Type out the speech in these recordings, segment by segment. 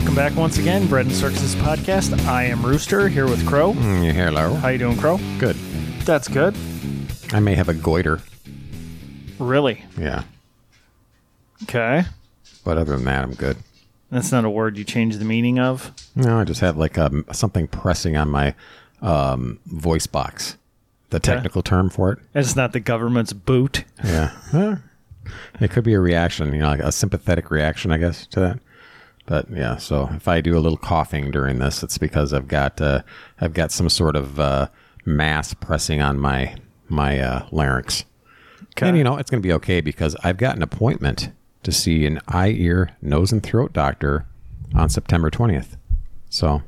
Welcome back once again, Bread and Circuses podcast. I am Rooster here with Crow. Mm, hello. How you doing, Crow? Good. That's good. I may have a goiter. Really? Yeah. Okay. But other than that, I'm good. That's not a word you change the meaning of. No, I just have like um, something pressing on my um, voice box. The technical term for it. It's not the government's boot. Yeah. Huh. it could be a reaction, you know, like a sympathetic reaction, I guess, to that. But yeah, so if I do a little coughing during this, it's because I've got uh, I've got some sort of uh, mass pressing on my my uh, larynx. And you know, it's going to be okay because I've got an appointment to see an eye, ear, nose, and throat doctor on September 20th. So,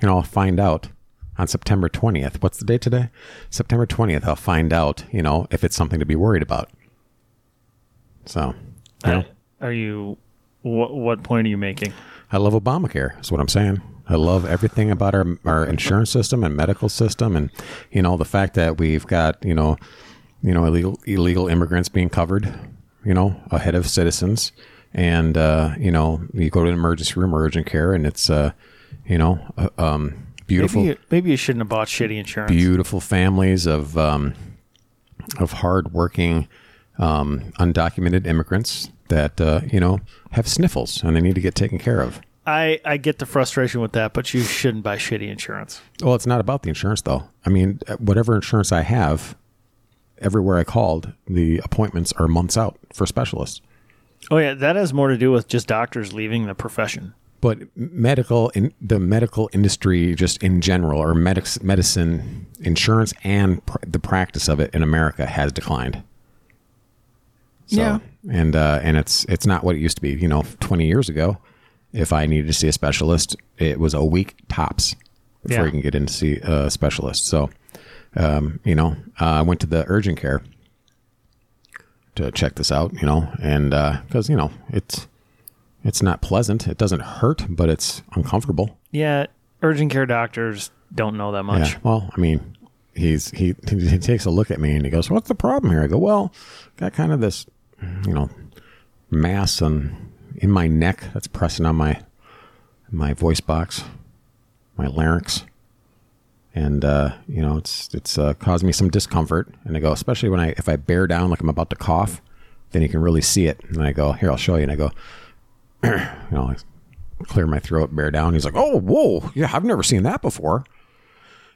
you know, I'll find out on September 20th. What's the date today? September 20th. I'll find out, you know, if it's something to be worried about. So, you know, Are you? What, what point are you making? I love Obamacare. That's what I'm saying. I love everything about our our insurance system and medical system, and you know the fact that we've got you know you know illegal illegal immigrants being covered, you know ahead of citizens, and uh, you know you go to an emergency room or urgent care, and it's uh, you know uh, um, beautiful Maybe you, maybe you shouldn't have bought shitty insurance. beautiful families of um, of hardworking, um, undocumented immigrants that uh, you know have sniffles and they need to get taken care of. I I get the frustration with that, but you shouldn't buy shitty insurance. Well, it's not about the insurance though. I mean, whatever insurance I have, everywhere I called, the appointments are months out for specialists. Oh yeah, that has more to do with just doctors leaving the profession. But medical in the medical industry, just in general, or medics, medicine, insurance, and pr- the practice of it in America has declined. So, Yeah. And uh, and it's it's not what it used to be. You know, twenty years ago, if I needed to see a specialist, it was a week tops before Yeah. you can get in to see a specialist. So, um, you know, uh, I went to the urgent care to check this out. You know, and because you know it's it's not pleasant. It doesn't hurt, but it's uncomfortable. Yeah, urgent care doctors don't know that much. Yeah. Well, I mean, he's he he takes a look at me and he goes, "What's the problem here?" I go, "Well, got kind of this, you know, mass on in my neck that's pressing on my my voice box, my larynx." And uh, you know, it's it's uh, caused me some discomfort. And I go, especially when I if I bear down like I'm about to cough, then you can really see it. And I go, here, I'll show you. And I go, you know, I clear my throat, bear down. He's like, oh, whoa, yeah, I've never seen that before.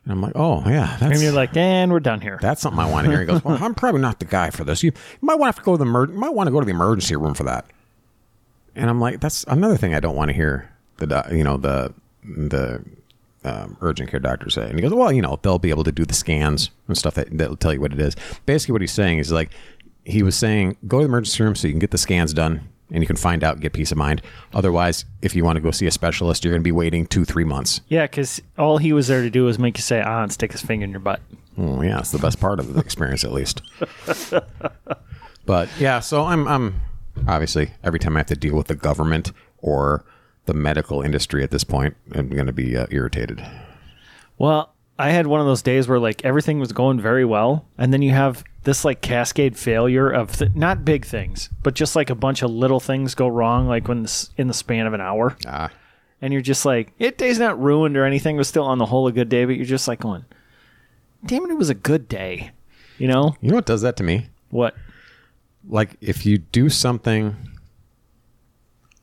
And I'm like, oh yeah, that's And you're like, and we're done here. that's something I want to hear. He goes, well, I'm probably not the guy for this. You, you might want to have to go to the emer- might want to go to the emergency room for that. And I'm like, that's another thing I don't want to hear. The you know the the um, urgent care doctor say. And he goes, well, you know, they'll be able to do the scans and stuff that that'll tell you what it is. Basically, what he's saying is like he was saying, go to the emergency room so you can get the scans done and you can find out, and get peace of mind. Otherwise, if you want to go see a specialist, you're going to be waiting two, three months. Yeah, because all he was there to do was make you say ah and stick his finger in your butt. Oh, yeah, it's the best part of the experience, at least. but yeah, so I'm, I'm obviously every time I have to deal with the government or the medical industry at this point, I'm going to be uh, irritated. Well, I had one of those days where like everything was going very well, and then you have this like cascade failure of th- not big things, but just like a bunch of little things go wrong, like when this, in the span of an hour, Ah, and you're just like, it day's not ruined or anything, but still on the whole a good day. But you're just like going, damn it, it was a good day, you know you know what does that to me? what? Like if you do something,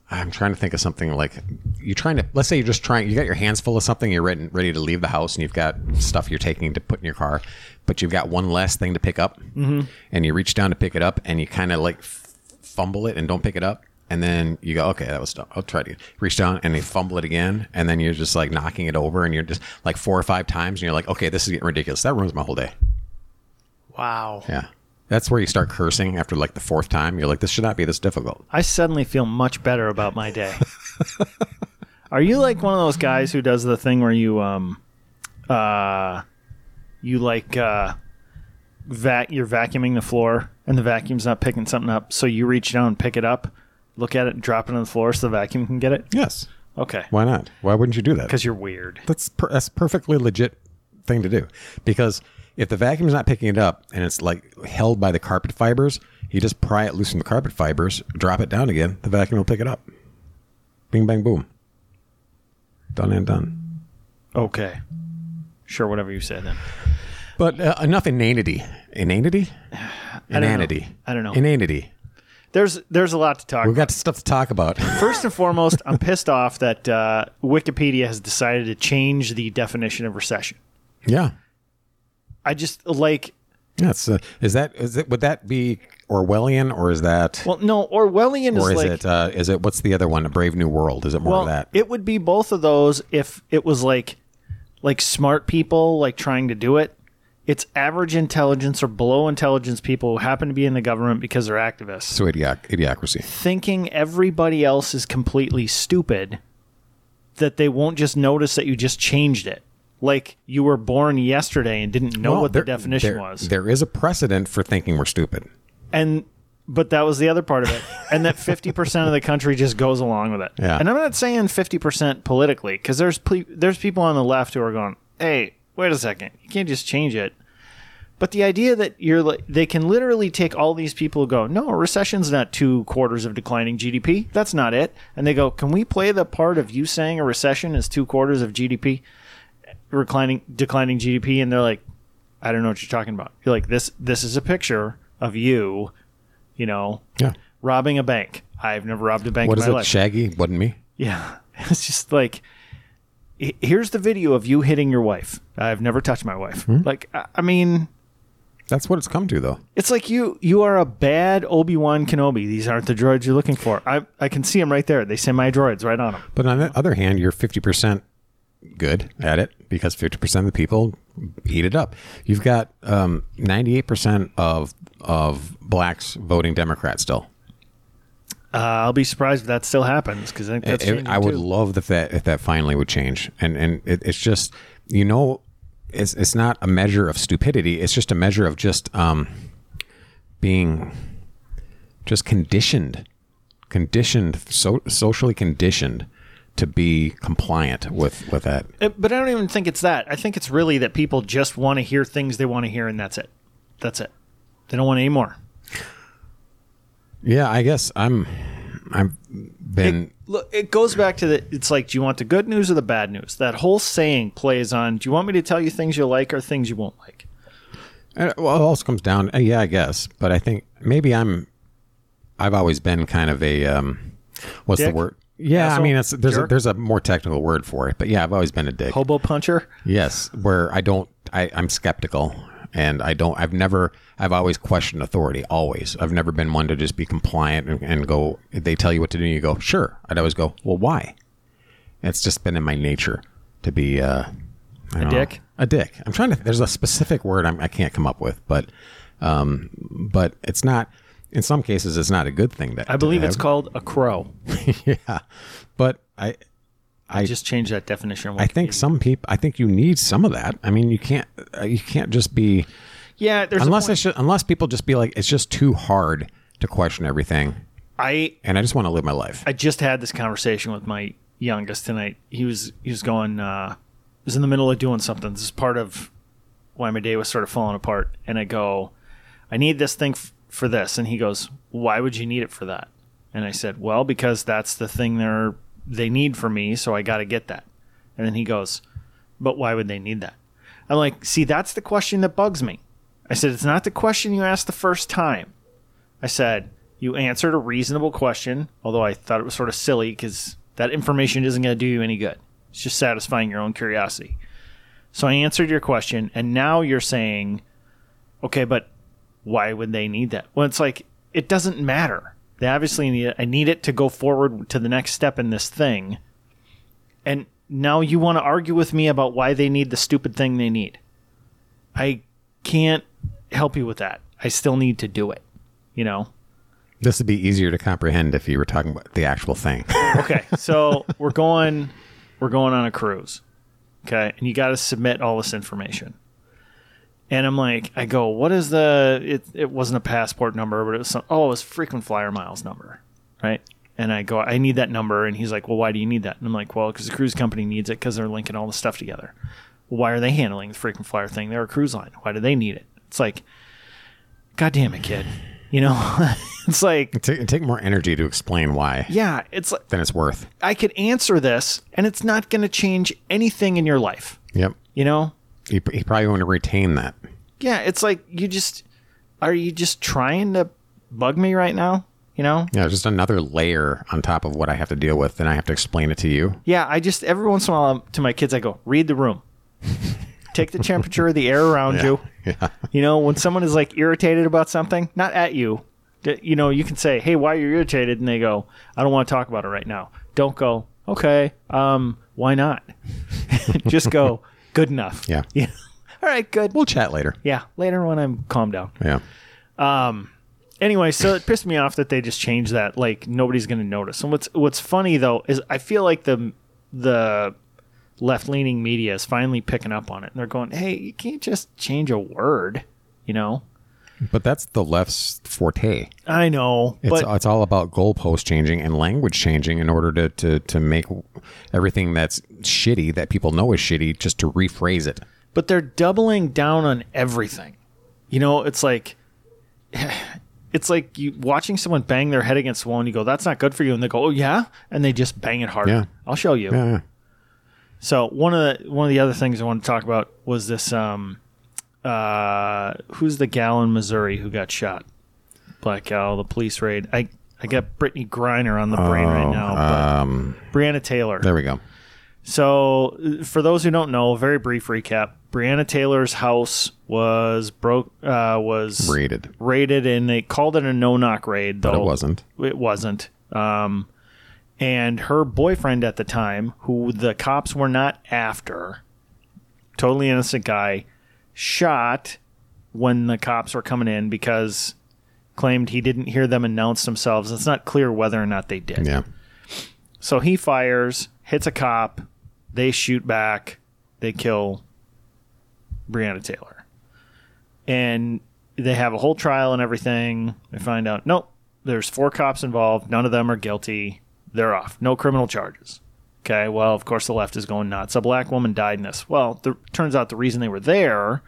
I'm trying to think of something like you're trying to. Let's say you're just trying. You got your hands full of something. You're ready, ready to leave the house, and you've got stuff you're taking to put in your car, but you've got one last thing to pick up, mm-hmm. and you reach down to pick it up, and you kind of like fumble it and don't pick it up. And then you go, okay, that was dumb. I'll try to reach down and you fumble it again. And then you're just like knocking it over and you're just like four or five times. And you're like, okay, this is getting ridiculous. That ruins my whole day. Wow. Yeah. That's where you start cursing after like the fourth time. You're like, this should not be this difficult. I suddenly feel much better about my day. Are you like one of those guys who does the thing where you um uh you like uh vac you're vacuuming the floor and the vacuum's not picking something up, so you reach down and pick it up, look at it, and drop it on the floor so the vacuum can get it? Yes. Okay. Why not? Why wouldn't you do that? Because you're weird. That's per- that's perfectly legit thing to do. Because if the vacuum is not picking it up and it's like held by the carpet fibers, you just pry it loose from the carpet fibers, drop it down again, the vacuum will pick it up. Bing bang boom. Done and done. Okay. Sure, whatever you said then. But uh, enough inanity. Inanity? Inanity. I don't know. Inanity. There's there's a lot to talk We've got stuff to talk about. First and foremost, I'm pissed off that uh, Wikipedia has decided to change the definition of recession. yeah. I just like Yeah, uh, is that is it would that be Orwellian or is that well, no, Orwellian or is is like it uh, is it what's the other one? A Brave New World? Is it more well, of that? it would be both of those if it was like like smart people like trying to do it. It's average intelligence or below intelligence people who happen to be in the government because they're activists. so idioc- idiocracy. thinking everybody else is completely stupid that they won't just notice that you just changed it. Like you were born yesterday and didn't know Well, what the definition there- was. There is a precedent for thinking we're stupid. and but that was the other part of it. and that 50% of the country just goes along with it. Yeah. And I'm not saying 50% politically cuz there's ple- there's people on the left who are going, "Hey, wait a second. You can't just change it." But the idea that you're like, they can literally take all these people who go, no, a recession's not two quarters of declining GDP. That's not it. And they go, can we play the part of you saying a recession is two quarters of GDP, reclining, declining GDP? And they're like, I don't know what you're talking about. You're like, this, this is a picture of you, you know, Yeah. robbing a bank. I've never robbed a bank What is it? life. Shaggy? Wasn't me. Yeah. It's just like, here's the video of you hitting your wife. I've never touched my wife. Hmm? Like, I mean, That's what it's come to, though. it's like you you are a bad Obi Wan Kenobi. These aren't the droids you're looking for. I I can see them right there. They say my droids right on them. But on the other hand, you're 50% good at it because 50% of the people eat it up. You've got um, 98% of of blacks voting Democrat still. Uh, I'll be surprised if that still happens because I think that's It- changing I would too. love if that if that finally would change. And and it, it's just you know, it's it's not a measure of stupidity. It's just a measure of just um, being just conditioned, conditioned, so socially conditioned to be compliant with with that. Uh, but I don't even think it's that. I think it's really that people just want to hear things they want to hear, and that's it. That's it. They don't want any more. Yeah, I guess I'm. I've been. Look, it goes back to the. It's like, do you want the good news or the bad news? That whole saying plays on. Do you want me to tell you things you like or things you won't like? Uh, Well, it also comes down. Uh, yeah, I guess, but I think maybe I'm. I've always been kind of a. Um, what's Dick? the word? Yeah, I mean, it's there's a, there's a more technical word for it, but yeah, I've always been a dick. Hobo puncher. Yes, where I don't. I, I'm skeptical, and I don't. I've never. I've always questioned authority. Always. I've never been one to just be compliant and, and go. If they tell you what to do, you go sure. I'd always go. Well, why? It's just been in my nature to be uh, don't know, dick? a dick. I'm trying to. There's a specific word I'm, I can't come up with, but um, but it's not. In some cases, it's not a good thing. That I believe it's called a crow. yeah, but I. I Just change that definition. I think some people. I think you need some of that. I mean, you can't. Uh, you can't just be Yeah, there's unless a point. it's just, unless people just be like it's just too hard to question everything, I and I just want to live my life. I just had this conversation with my youngest tonight. He was he was going uh was in the middle of doing something. This is part of why my day was sort of falling apart. And I go, I need this thing f- for this. And he goes, Why would you need it for that? And I said, Well, because that's the thing they're they need for me, so I got to get that. And then he goes, But why would they need that? I'm like, See, that's the question that bugs me. I said, It's not the question you asked the first time. I said, You answered a reasonable question, although I thought it was sort of silly because that information isn't going to do you any good. It's just satisfying your own curiosity. So I answered your question, and now you're saying, okay, but why would they need that? Well, it's like, it doesn't matter. They obviously need it. I need it to go forward to the next step in this thing. And now you want to argue with me about why they need the stupid thing they need. I can't help you with that. I still need to do it, you know? This would be easier to comprehend if you were talking about the actual thing. okay, so we're going we're going on a cruise. Okay, and you got to submit all this information. And I'm like, I go, what is the? It, it wasn't a passport number, but it was some. Oh, it was frequent flyer miles number, right? And I go, I need that number, and he's like, well, why do you need that? And I'm like, well, because the cruise company needs it because they're linking all the stuff together. Well, why are they handling the frequent flyer thing? They're a cruise line. Why do they need it? It's like, God damn it, kid. You know, it's like, take, take more energy to explain why yeah, it's like than it's worth. I could answer this, and it's not going to change anything in your life. Yep. You know, He, he probably want to retain that. yeah, it's like you just are you just trying to bug me right now? You know? Yeah, just another layer on top of what I have to deal with, and I have to explain it to you. Yeah, I just every once in a while to my kids I go, read the room. Take the temperature of the air around you. Yeah. You know, when someone is like irritated about something, not at you, you know, you can say, "Hey, why are you irritated?" and they go, "I don't want to talk about it right now." Don't go, "Okay, um, why not?" just go, "Good enough." Yeah. Yeah. All right, good. We'll chat later. Yeah, later when I'm calmed down. Yeah. Um. Anyway, so it pissed me off that they just changed that. Like nobody's going to notice. And what's what's funny though is I feel like the the left leaning media is finally picking up on it, and they're going, "Hey, you can't just change a word," you know. But that's the left's forte. I know, It's, but it's all about goalpost changing and language changing in order to, to, to make everything that's shitty, that people know is shitty, just to rephrase it. but they're doubling down on everything. You know, it's like it's like you watching someone bang their head against the wall, and you go, "That's not good for you," and they go, "Oh yeah," and they just bang it harder. Yeah. I'll show you. Yeah. So one of the one of the other things I want to talk about was this. Um, uh, who's the gal in Missouri who got shot? Black gal, the police raid. I I got Brittany Griner on the brain right now. But Um, Breonna Taylor. there we go. So for those who don't know, very brief recap: Breonna Taylor's house was broke. Uh, was raided, raided, and they called it a no-knock raid. But it wasn't. it wasn't. Um, and her boyfriend at the time, who the cops were not after, totally innocent guy, shot when the cops were coming in because claimed he didn't hear them announce themselves. It's not clear whether or not they did. Yeah. So he fires, hits a cop, they shoot back, they kill Breonna Taylor. And they have a whole trial and everything. They find out, nope, there's four cops involved. None of them are guilty. They're off. No criminal charges. Okay, well, of course, the left is going nuts. A black woman died in this. Well, the, turns out the reason they were there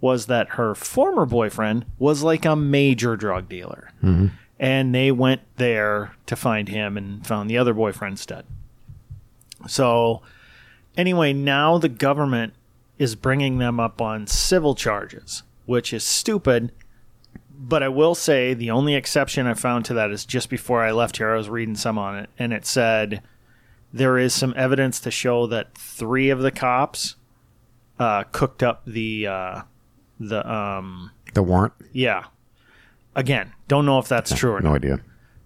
was that her former boyfriend was like a major drug dealer. Mm-hmm. And they went there to find him and found the other boyfriend's dead. So, anyway, now the government is bringing them up on civil charges, which is stupid. But I will say the only exception I found to that is just before I left here, I was reading some on it, and it said there is some evidence to show that three of the cops uh, cooked up the uh, the um, The warrant? yeah. Again, don't know if that's true or not. No idea.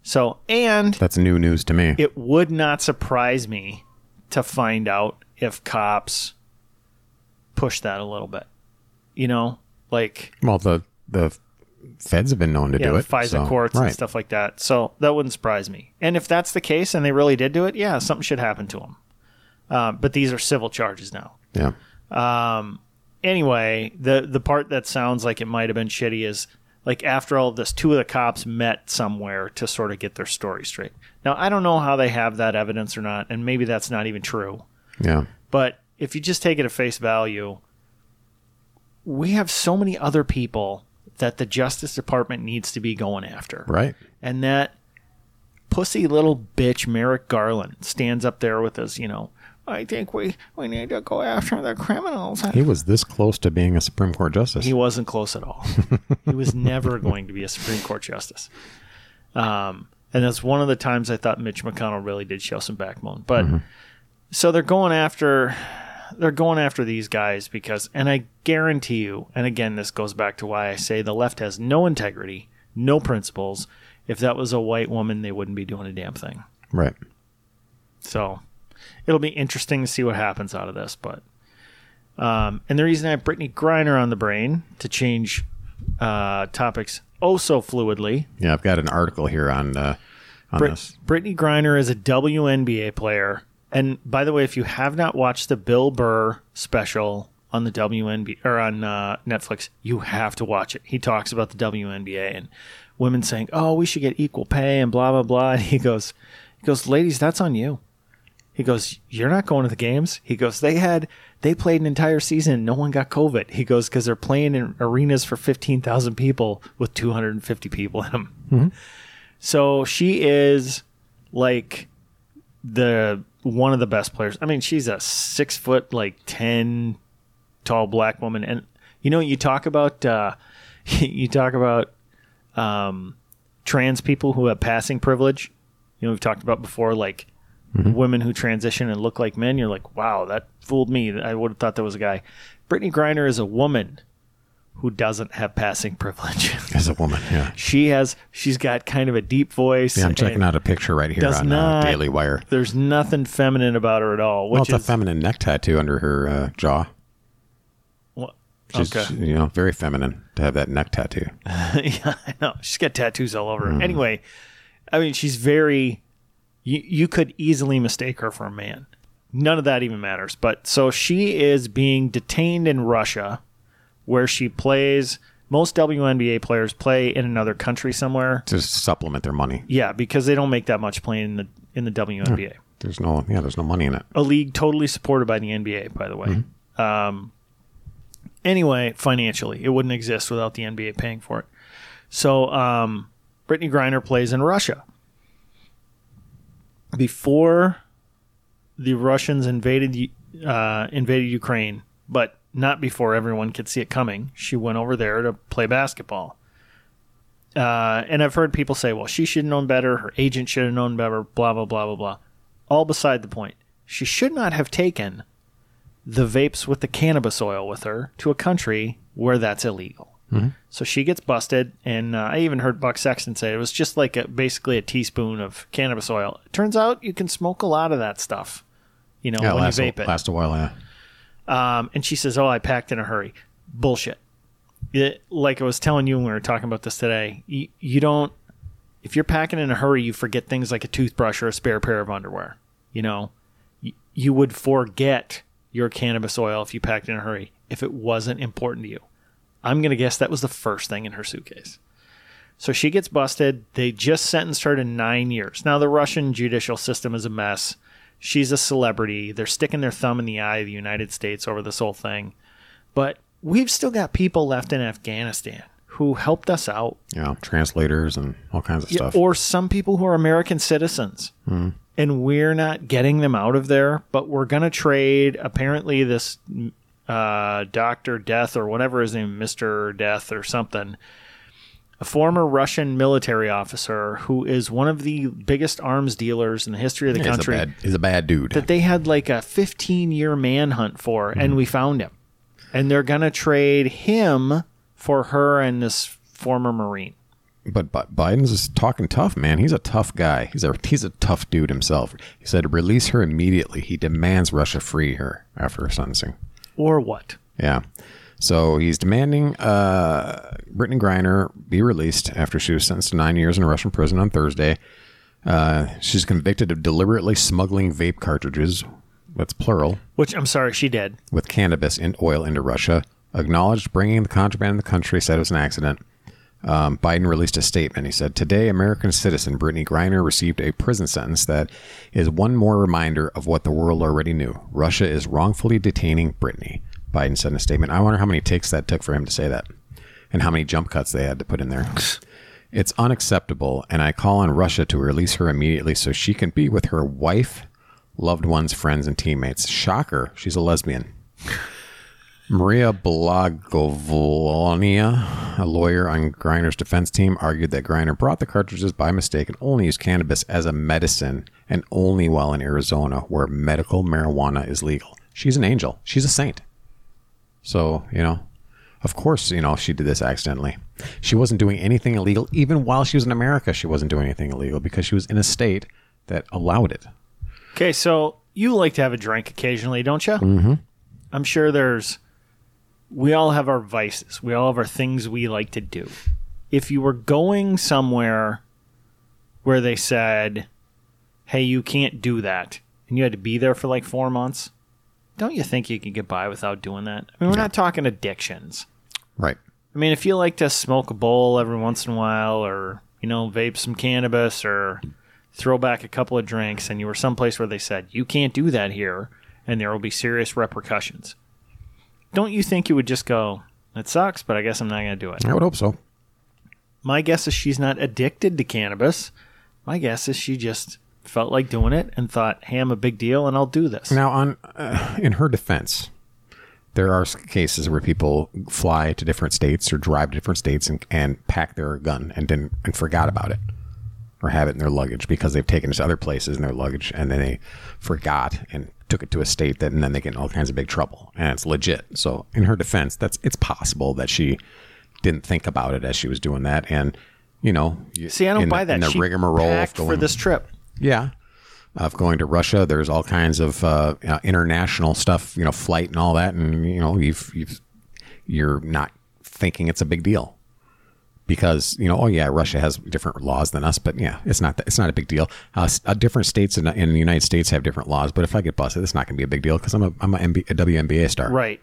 So, and That's new news to me. it would not surprise me to find out if cops push that a little bit. You know, like well, the the feds have been known to yeah, do it. FISA so- courts right. and stuff like that. So that wouldn't surprise me. And if that's the case and they really did do it, yeah, something should happen to them. Uh, but these are civil charges now. Yeah. anyway, the the part that sounds like it might have been shitty is like after all this, two of the cops met somewhere to sort of get their story straight. Now I don't know how they have that evidence or not, and maybe that's not even true. Yeah. But if you just take it at face value, we have so many other people that the Justice Department needs to be going after. Right. And that pussy little bitch Merrick Garland stands up there with us, you know, I think we, we need to go after the criminals. He was this close to being a Supreme Court justice. He wasn't close at all. he was never going to be a Supreme Court justice. Um, and that's one of the times I thought Mitch McConnell really did show some backbone. But so they're going after they're going after these guys because and I guarantee you, and again this goes back to why I say the left has no integrity, no principles. If that was a white woman, they wouldn't be doing a damn thing. right. So it'll be interesting to see what happens out of this. But um, and the reason I have Brittany Griner on the brain to change uh, topics oh so fluidly. Yeah, I've got an article here on uh, on Brit- this. Brittany Griner is a WNBA player. And by the way, if you have not watched the Bill Burr special on the WNBA or on uh, Netflix, you have to watch it. He talks about the WNBA and women saying, "Oh, we should get equal pay" and blah blah blah. And he goes, "He goes, ladies, that's on you." He goes, "You're not going to the games." He goes, "They had they played an entire season, and no one got COVID." He goes, "Because they're playing in arenas for fifteen thousand people with two hundred and fifty people in them." So she is like the one of the best players. I mean, she's a six foot like ten tall black woman, and you know, you talk about uh, you talk about um, trans people who have passing privilege. You know, we've talked about before, like women who transition and look like men. You're like, wow, that fooled me. I would have thought that was a guy. Brittany Griner is a woman who doesn't have passing privilege. As a woman, yeah. she has, she's got kind of a deep voice. Yeah, I'm checking out a picture right here on not- uh, Daily Wire. There's nothing feminine about her at all. Well, it's a feminine neck tattoo under her uh, jaw. Well, She's, okay. you know, very feminine to have that neck tattoo. yeah, I know. She's got tattoos all over her. Mm. Anyway, I mean, she's very. You you could easily mistake her for a man. None of that even matters. But so she is being detained in Russia, where she plays. Most WNBA players play in another country somewhere. To supplement their money. Yeah, because they don't make that much playing in the in the WNBA. There's no, yeah, there's no money in it. a league totally supported by the NBA, by the way. Um, anyway, financially, it wouldn't exist without the NBA paying for it. So, um, Brittany Griner plays in Russia. Before the Russians invaded uh, invaded Ukraine, but not before everyone could see it coming, she went over there to play basketball. Uh, and I've heard people say, well, she should have known better. Her agent should have known better, blah, blah, blah, blah, blah. All beside the point. She should not have taken the vapes with the cannabis oil with her to a country where that's illegal. So she gets busted, and uh, I even heard Buck Sexton say it was just like a, basically a teaspoon of cannabis oil. It turns out you can smoke a lot of that stuff, you know, Yeah, when you a, vape it. last a while, yeah. Um, and she says, "Oh, I packed in a hurry." Bullshit. It, like I was telling you when we were talking about this today, you, you don't. If you're packing in a hurry, you forget things like a toothbrush or a spare pair of underwear. You know, you, you would forget your cannabis oil if you packed in a hurry if it wasn't important to you. I'm gonna guess that was the first thing in her suitcase. So she gets busted. They just sentenced her to nine years. Now, the Russian judicial system is a mess. She's a celebrity. They're sticking their thumb in the eye of the United States over this whole thing. But we've still got people left in Afghanistan who helped us out. Know, translators and all kinds of Yeah, stuff. or some people who are American citizens. And we're not getting them out of there, but we're going to trade apparently this uh, Dr. Death or whatever his name, Mr. Death or something, a former Russian military officer who is one of the biggest arms dealers in the history of the he's, a country bad, he's a bad dude. that they had like a 15 year manhunt for, and mm-hmm. we found him. And they're going to trade him for her and this former Marine. But, but Biden's is talking tough, man. He's a tough guy. He's a he's a tough dude himself. He said, "Release her immediately." He demands Russia free her after her sentencing. Or what? Yeah. So he's demanding uh, Brittany Griner be released after she was sentenced to nine years in a Russian prison on Thursday. Uh, she's convicted of deliberately smuggling vape cartridges, that's plural, Which I'm sorry, she did. with cannabis and oil into Russia. Acknowledged bringing the contraband in the country, said it was an accident. Um, Biden released a statement. He said, Today, American citizen Brittany Griner received a prison sentence that is one more reminder of what the world already knew. Russia is wrongfully detaining Brittany. Biden said in a statement. I wonder how many takes that took for him to say that and how many jump cuts they had to put in there. It's unacceptable, and I call on Russia to release her immediately so she can be with her wife, loved ones, friends, and teammates. Shocker, she's a lesbian. Maria Blagovolina, a lawyer on Griner's defense team, argued that Griner brought the cartridges by mistake and only used cannabis as a medicine and only while in Arizona, where medical marijuana is legal. She's an angel. She's a saint. So, you know, of course, you know, she did this accidentally. She wasn't doing anything illegal. Even while she was in America, she wasn't doing anything illegal because she was in a state that allowed it. Okay, so you like to have a drink occasionally, don't you? Mm-hmm. I'm sure there's. We all have our vices. We all have our things we like to do. if you were going somewhere where they said, "Hey, you can't do that," and you had to be there for like four months, don't you think you could get by without doing that? I mean, we're not talking addictions. Right. I mean, if you like to smoke a bowl every once in a while, or you know, vape some cannabis, or throw back a couple of drinks, and you were someplace where they said you can't do that here, and there will be serious repercussions. Don't you think you would just go, "It sucks, but I guess I'm not going to do it." I would hope so. My guess is she's not addicted to cannabis. My guess is she just felt like doing it and thought, "Hey, I'm a big deal, and I'll do this." Now, on uh, in her defense, there are cases where people fly to different states or drive to different states and, and pack their gun and didn't and forgot about it or have it in their luggage because they've taken it to other places in their luggage and then they forgot and took it to a state that and then they get in all kinds of big trouble and it's legit. So in her defense, that's it's possible that she didn't think about it as she was doing that and you know See, I don't in buy that. in the She rigmarole packed for this trip. Yeah. Of going to Russia, there's all kinds of uh, international stuff, you know, flight and all that, and you know, you've you've you're not thinking it's a big deal because you know, oh yeah, Russia has different laws than us, but yeah, it's not it's not a big deal. Uh, uh, different states in, in the United States have different laws, but if I get busted, it's not going to be a big deal because I'm a I'm a, MB, a WNBA star, Right.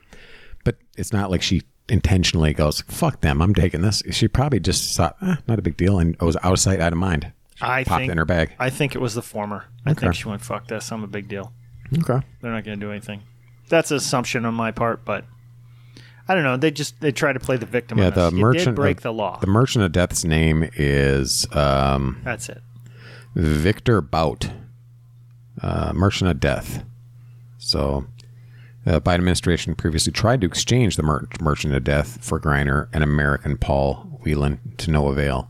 But it's not like she intentionally goes, "Fuck them, I'm taking this." She probably just thought, eh, not a big deal, and it was out of sight, out of mind. I Popped think it in her bag. I think it was the former. I Okay. think she went, "Fuck this! I'm a big deal. Okay. They're not going to do anything." That's an assumption on my part, but I don't know. They just they try to play the victim. Yeah, on the. You merchant did break of- the law. The merchant of death's name is um, That's it. Victor Bout, uh, merchant of death. So, uh, Biden administration previously tried to exchange the mer- merchant of death for Griner and American Paul Whelan to no avail.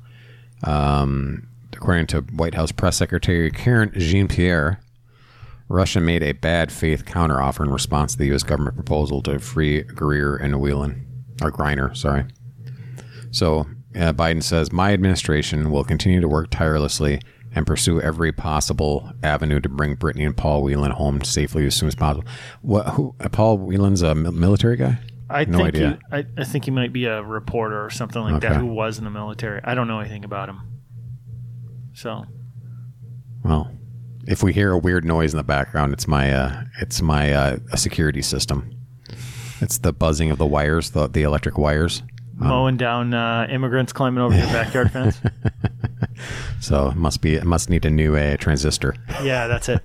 Um, according to White House press secretary Karen Jean Pierre, Russia made a bad faith counteroffer in response to the U.S. government proposal to free Greer and Whelan, or Griner, sorry. So uh, Biden says, My administration will continue to work tirelessly and pursue every possible avenue to bring Brittany and Paul Whelan home safely as soon as possible. What? Who? uh, Paul Whelan's a military guy. I No think idea. He, I, I think he might be a reporter or something like that who was in the military. I don't know anything about him. So Well, if we hear a weird noise in the background, it's my uh, it's my uh, security system. It's the buzzing of the wires, the the electric wires. mowing down uh, immigrants climbing over your backyard fence. So it must be it must need a new uh, transistor. Yeah, that's it.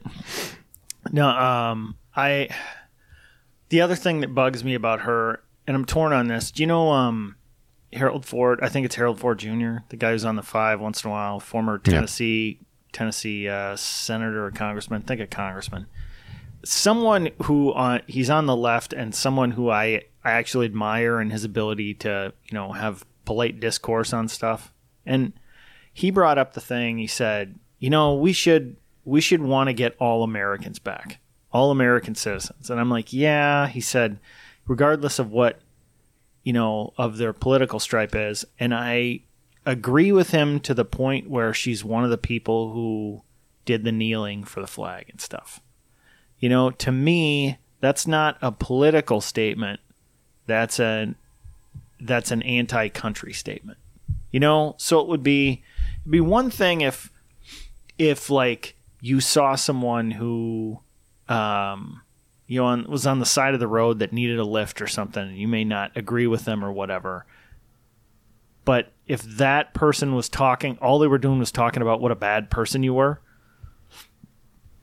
No, um, I. The other thing that bugs me about her, and I'm torn on this. Do you know, um, Harold Ford? I think it's Harold Ford Jr., the guy who's on the five once in a while, former Tennessee Tennessee uh, senator or congressman. I think a congressman. Someone who uh, he's on the left, and someone who I I actually admire in his ability to you know have polite discourse on stuff. And he brought up the thing. He said, you know, we should we should want to get all Americans back, all American citizens. And I'm like, yeah. He said, regardless of what you know of their political stripe is, and I agree with him to the point where she's one of the people who did the kneeling for the flag and stuff. You know, to me, that's not a political statement. That's an that's an anti-country statement. You know, so it would be it'd be one thing if if like you saw someone who um you know on, was on the side of the road that needed a lift or something you may not agree with them or whatever but if that person was talking all they were doing was talking about what a bad person you were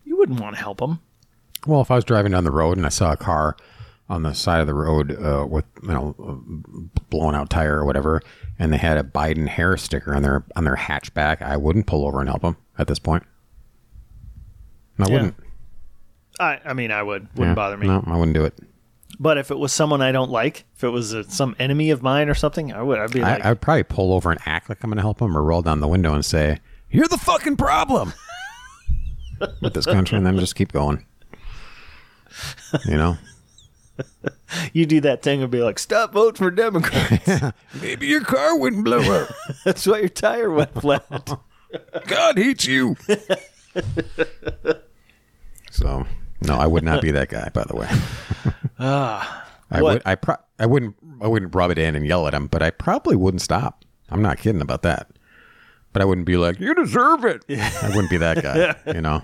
you wouldn't want to help them Well, if I was driving down the road and I saw a car on the side of the road uh, with you know a blown out tire or whatever, and they had a Biden hair sticker on their on their hatchback, I wouldn't pull over and help them at this point. I Yeah. wouldn't. I, I mean i would wouldn't Yeah, bother me No, I wouldn't do it. but if it was someone i don't like if it was uh some enemy of mine or something i would i'd be like I, I would probably pull over and act like I'm going to help him, or roll down the window and say, "You're the fucking problem." with this country, and then just keep going. You know, you do that thing and be like stop voting for democrats maybe your car wouldn't blow up. that's why your tire went flat God hates you. so, no, I would not be that guy. By the way, I What? would. I pro- I wouldn't. I wouldn't rub it in and yell at him, but I probably wouldn't stop. I'm not kidding about that. But I wouldn't be like, you deserve it. I wouldn't be that guy, you know?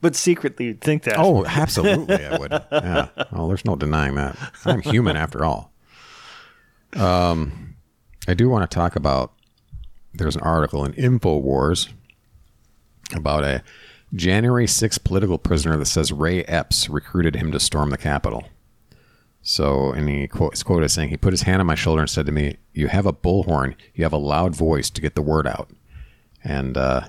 But secretly, you'd think that. Oh, absolutely, I would. Yeah. Well, there's no denying that. I'm human after all. Um, I do want to talk about. There's an article in Infowars about a January 6th political prisoner that says Ray Epps recruited him to storm the Capitol. So, and he quote, is quoted as saying, "He put his hand on my shoulder and said to me, "You have a bullhorn. You have a loud voice to get the word out." And uh,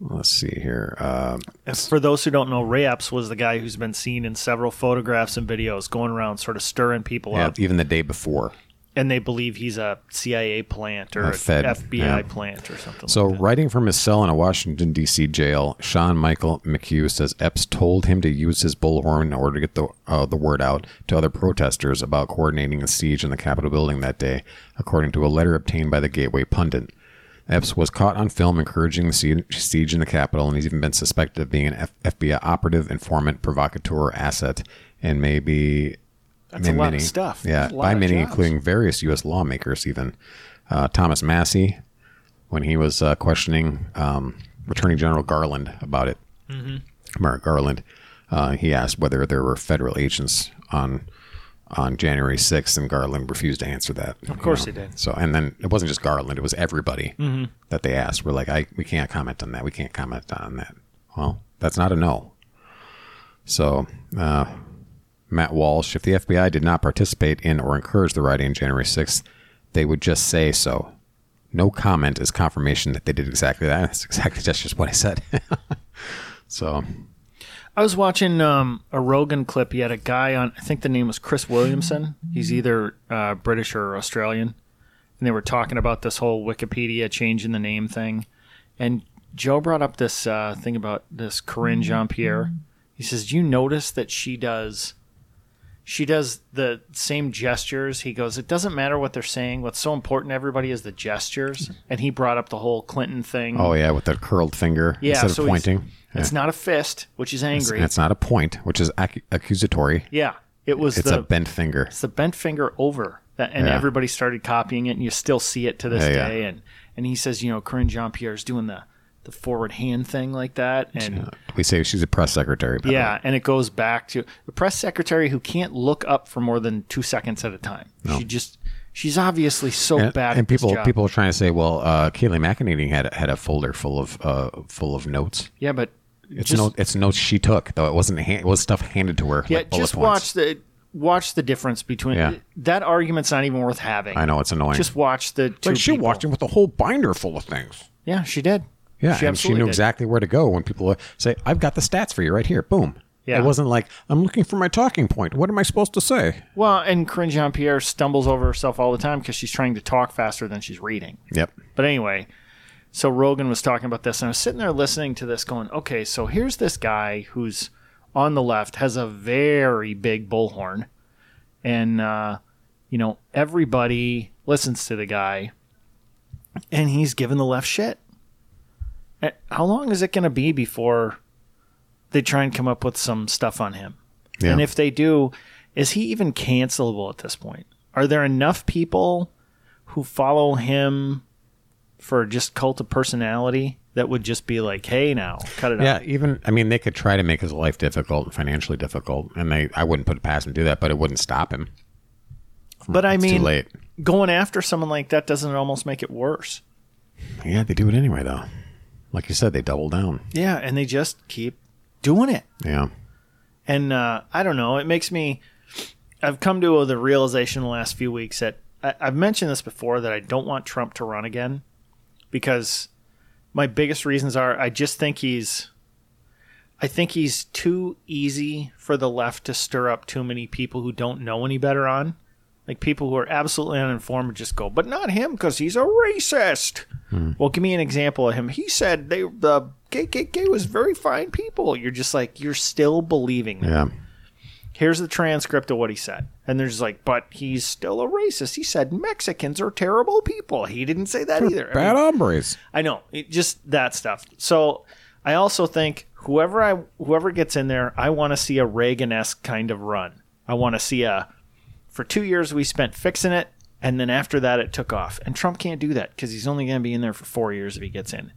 let's see here. And For those who don't know, Ray Epps was the guy who's been seen in several photographs and videos going around sort of stirring people yeah, up. even the day before. And they believe he's a CIA plant or A a Fed, FBI yeah. plant or something So, like that. writing from his cell in a Washington, D.C. jail, Sean Michael McHugh says Epps told him to use his bullhorn in order to get the, uh, the word out to other protesters about coordinating the siege in the Capitol building that day, according to a letter obtained by the Gateway Pundit. Epps was caught on film encouraging the siege- siege in the Capitol, and he's even been suspected of being an F- FBI operative, informant, provocateur, asset, and maybe That's a lot of stuff. Yeah, by many, jobs. including various U.S. lawmakers, even uh, Thomas Massie, when he was uh, questioning um, Attorney General Garland about it, Mm-hmm. Merrick Garland, uh, he asked whether there were federal agents on on January 6th, and Garland refused to answer that. Of course he did. So, and then it wasn't just Garland; it was everybody Mm-hmm. that they asked. We're like, I we can't comment on that. We can't comment on that. Well, that's not a no. So, uh, Matt Walsh, if the FBI did not participate in or encourage the rioting January 6th, they would just say so. No comment is confirmation that they did exactly that. That's exactly that's just what I said. so, I was watching um, a Rogan clip. He had a guy on, I think the name was Chris Williamson. He's either uh, British or Australian. And they were talking about this whole Wikipedia changing the name thing. And Joe brought up this uh, thing about this Karine Jean Pierre. He says, Do you notice that she does. She does the same gestures. He goes, It doesn't matter what they're saying. What's so important to everybody is the gestures. And he brought up the whole Clinton thing. oh yeah, with the curled finger yeah, instead so of pointing. It's not a fist, which is angry. And it's not a point, which is ac- accusatory. Yeah, it was It's the a bent finger. it's the bent finger over that, and Yeah. everybody started copying it, and you still see it to this Yeah, yeah. day. And and he says, you know, Karine Jean Pierre's doing the the forward hand thing like that, and We say she's a press secretary. yeah, and it goes back to a press secretary who can't look up for more than two seconds at a time. She just she's obviously so And, bad. and at this people people are trying to say, well, uh, Kayleigh McEnany had had a folder full of uh, full of notes. yeah, but It's just, no, it's notes she took though. It wasn't ha- it was stuff handed to her. yeah, like just points. watch the watch the difference between Yeah. that argument's not even worth having. I know it's annoying. Just watch the two like she people. walked in with a whole binder full of things. Yeah, she did. Yeah, and she knew did. exactly where to go when people say, "I've got the stats for you right here." Boom. Yeah. It wasn't like I'm looking for my talking point. What am I supposed to say? Well, and Karine Jean Pierre stumbles over herself all the time because she's trying to talk faster than she's reading. Yep. But anyway, so Rogan was talking about this, and I was sitting there listening to this, going, okay, so here's this guy who's on the left, has a very big bullhorn, and, uh, you know, everybody listens to the guy, and he's giving the left shit. Uh, How long is it going to be before they try and come up with some stuff on him? Yeah. And if they do, is he even cancelable at this point? Are there enough people who follow him for just cult of personality that would just be like, "Hey, now cut it Yeah, out"? even I mean, they could try to make his life difficult, and financially difficult, and they I wouldn't put it past him to do that, but it wouldn't stop him. But I mean, too late. going after someone like that doesn't almost make it worse? Yeah, they do it anyway, though. Like you said, they double down. Yeah, and they just keep doing it. Yeah. And uh, I don't know. It makes me. I've come to the realization in the last few weeks that I, I've mentioned this before that I don't want Trump to run again because my biggest reasons are I just think he's. I think he's too easy for the left to stir up too many people who don't know any better on. Like people who are absolutely uninformed just go, but not him because he's a racist. Mm. Well, give me an example of him. He said they the KKK was very fine people. You're just like you're still believing that. Yeah. Here's the transcript of what he said. And there's like, but he's still a racist. He said Mexicans are terrible people. He didn't say that either. I Bad mean, hombres. I know. It, just that stuff. So I also think whoever I whoever gets in there, I want to see a Reagan esque kind of run. I want to see a for two years we spent fixing it And then after that, it took off. And Trump can't do that because he's only going to be in there for four years if he gets in.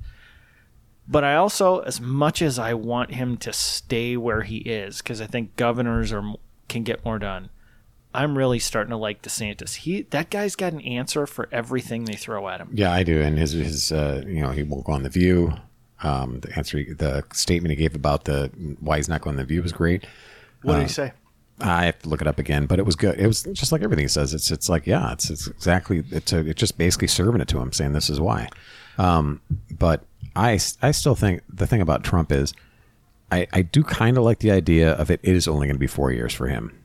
But I also, as much as I want him to stay where he is, because I think governors are can get more done, I'm really starting to like DeSantis. He that guy's got an answer for everything they throw at him. Yeah, I do. And his his uh, you know he won't go on the View. Um, the answer, the statement he gave about the why he's not going on the View was great. What Uh, did he say? I have to look it up again, but it was good. It was just like everything he says. It's it's like yeah, it's it's exactly it's a, it's just basically serving it to him, saying this is why. Um, but I I still think the thing about Trump is I I do kind of like the idea of it. It is only going to be four years for him,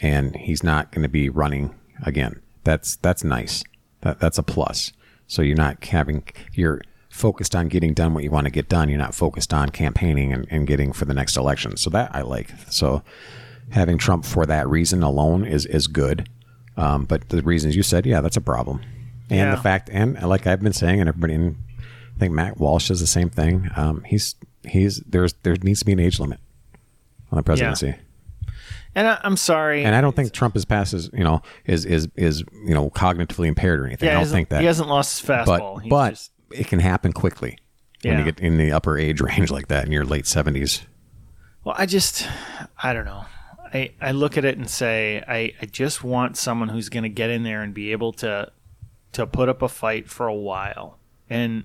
and he's not going to be running again. That's that's nice. That that's a plus. So you're not having you're focused on getting done what you want to get done. You're not focused on campaigning and, and getting for the next election. So that I like. So having Trump for that reason alone is is good. Um, but the reasons you said, yeah, that's a problem. And Yeah. the fact, and like I've been saying, and everybody, and I think Matt Walsh says the same thing. Um, he's he's there's there needs to be an age limit on the presidency. And I, I'm sorry. And I don't think Trump is past his, you know, is is is you know cognitively impaired or anything. yeah, I don't think that. he hasn't lost his fastball. but He's but just- it can happen quickly when Yeah. you get in the upper age range like that in your late seventies. Well, I just, I don't know. I, I look at it and say, I, I just want someone who's going to get in there and be able to, to put up a fight for a while. And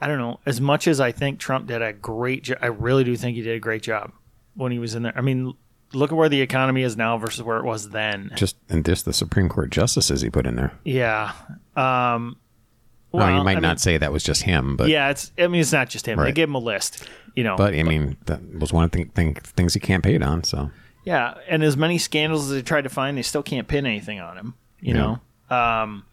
I don't know, as much as I think Trump did a great job, I really do think he did a great job when he was in there. I mean, look at where the economy is now versus where it was then. Just and just the Supreme Court justices he put in there. Yeah. Um, Well, well, you might I not mean, say that was just him, but yeah, it's. I mean, it's not just him. They gave him a list, you know. but I mean that was one of the thing, things he campaigned on. So Yeah, and as many scandals as they tried to find, they still can't pin anything on him. You Yeah. know, um,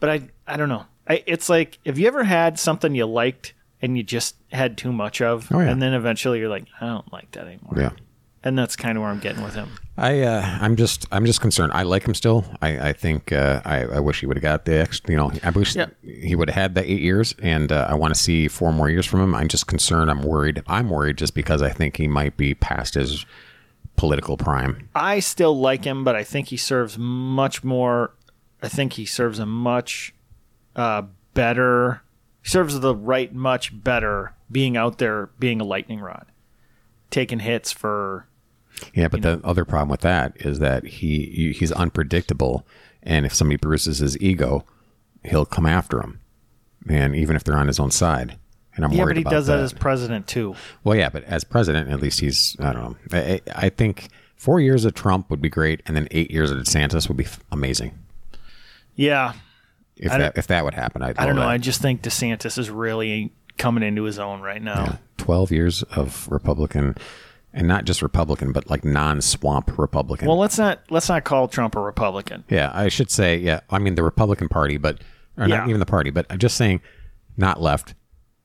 but I I don't know. I, it's like have you ever had something you liked and you just had too much of, Oh, yeah. and then eventually you're like, I don't like that anymore. yeah. And that's kind of where I'm getting with him. I uh, I'm just I'm just concerned. I like him still. I I think uh, I I wish he would have got the extra. You know, I wish Yeah. he would have had the eight years, and uh, I want to see four more years from him. I'm just concerned. I'm worried. I'm worried just because I think he might be past his political prime. I still like him, but I think he serves much more. I think he serves a much uh, better. He serves the right much better being out there being a lightning rod, taking hits for Yeah, but the other problem with that is that he he- he's unpredictable, and if somebody bruises his ego, he'll come after him, and even if they're on his own side. And I'm yeah, worried but he does that. that as president too. Well, yeah, but as president, at least he's I don't know. I, I think four years of Trump would be great, and then eight years of DeSantis would be f- amazing. Yeah, If that if that would happen, I'd I don't love know. I just think DeSantis is really coming into his own right now. Twelve years of Republican, and not just Republican, but like non-swamp Republican. Well, let's not let's not call Trump a Republican. yeah, I should say yeah. I mean the Republican Party, but or Yeah. not even the party, but I'm just saying, not left,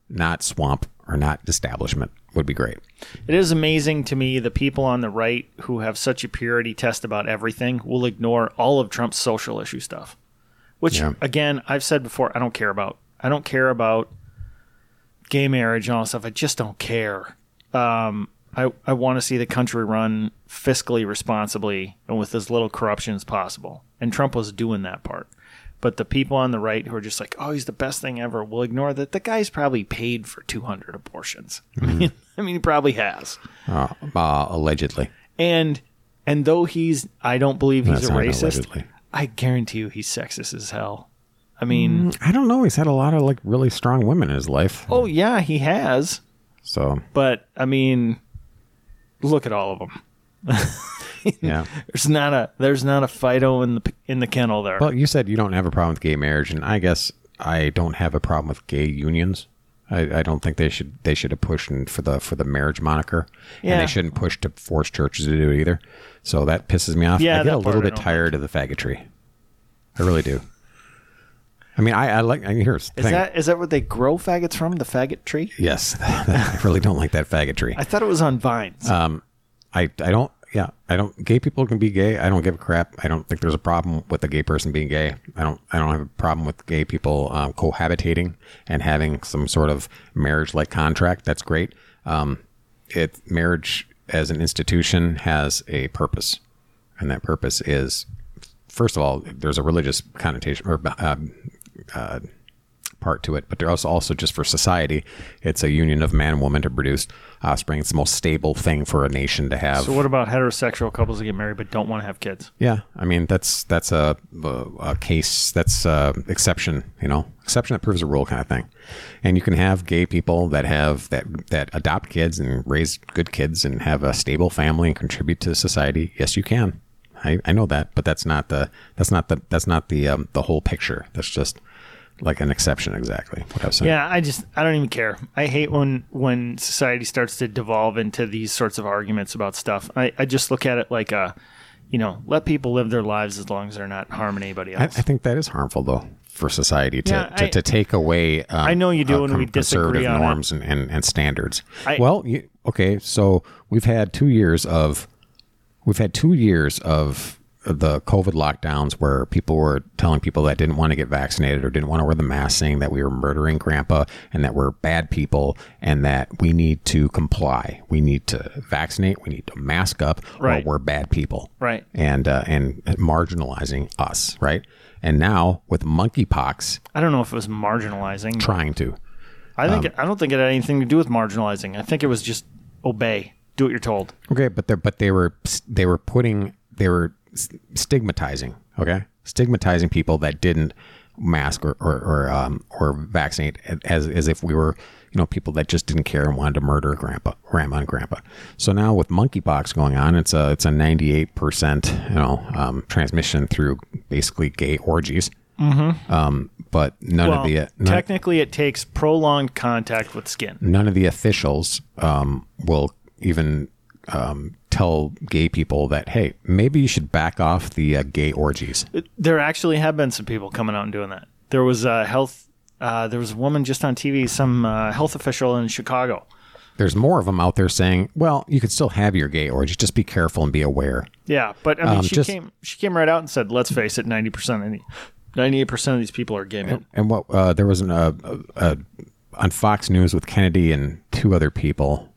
not swamp, or not establishment would be great. It is amazing to me the people on the right who have such a purity test about everything will ignore all of Trump's social issue stuff. Which Yeah. again, I've said before, I don't care about. I don't care about gay marriage and all that stuff. I just don't care. Um, I, I want to see the country run fiscally responsibly and with as little corruption as possible. And Trump was doing that part. But the people on the right who are just like, oh, he's the best thing ever, will ignore that the guy's probably paid for 200 abortions. I, mean, I mean, he probably has. Uh, uh, allegedly, And and though he's, I don't believe he's That's a racist. allegedly. I guarantee you, he's sexist as hell. I mean, I don't know. He's had a lot of like really strong women in his life. oh yeah, he has. So But I mean, look at all of them. yeah. There's not a there's not a Fido in the in the kennel there. Well, you said you don't have a problem with gay marriage, and I guess I don't have a problem with gay unions. I, I don't think they should they should have pushed for the for the marriage moniker, and they shouldn't push to force churches to do it either. So that pisses me off. Yeah, I get a little bit tired of the faggotry. I really do. I mean, I, I like. I mean, here's the is thing. that is that where they grow faggots from? The faggot tree? yes, I really don't like that faggot tree. I thought it was on vines. Um, I I don't. Yeah, I don't. Gay people can be gay. I don't give a crap. I don't think there's a problem with a gay person being gay. I don't. I don't have a problem with gay people um, cohabitating and having some sort of marriage-like contract. That's great. Um, it marriage as an institution has a purpose, and that purpose is first of all, there's a religious connotation or um, uh, part to it, but there's also also just for society, it's a union of man and woman to produce offspring. It's the most stable thing for a nation to have. So what about heterosexual couples that get married but don't want to have kids? Yeah, I mean that's that's a, a, a case that's a exception, you know, exception that proves a rule kind of thing. And you can have gay people that have that that adopt kids and raise good kids and have a stable family and contribute to society. Yes, you can. I, I know that, but that's not the that's not the that's not the um, the whole picture. That's just like an exception exactly what I was saying. Yeah, I just I don't even care. I hate when when society starts to devolve into these sorts of arguments about stuff. I, I just look at it like a you know, let people live their lives as long as they're not harming anybody I, I think that is harmful though for society to, Yeah, to, I- to take away. Um, I know you do uh, and we disagree conservative norms and, and, and standards. I- well, you, okay, so we've had two years of we've had two years of the COVID lockdowns where people were telling people that didn't want to get vaccinated or didn't want to wear the mask, saying that we were murdering grandpa and that we're bad people and that we need to comply. We need to vaccinate. We need to mask up, Right. or we're bad people Right. and uh, and marginalizing us, right? And now with monkeypox, I don't know if it was marginalizing. trying to. I Um, think it, I don't think it had anything to do with marginalizing. I think it was just obey, do what you're told. Okay, but they but they were they were putting they were stigmatizing. Okay, stigmatizing people that didn't mask or or or, um, or vaccinate as as if we were you know people that just didn't care and wanted to murder grandpa grandma and grandpa. So now with monkeypox going on, it's a it's a ninety eight percent you know um, transmission through basically gay orgies. Mm-hmm. Um, but none Well, of the uh, none, technically, it takes prolonged contact with skin. none of the officials um, will even um, tell gay people that hey maybe you should back off the uh, gay orgies There actually have been some people coming out and doing that. There was a health. Uh, there was a woman just on TV, some uh, health official in Chicago. there's more of them out there saying well you could still have your gay orgies just be careful and be aware Yeah, but I mean, Um, she just- came. She came right out and said, "Let's face it, ninety percent of the, ninety-eight percent of these people are gay men." and what uh, there was an, uh, uh, on fox news with kennedy and two other people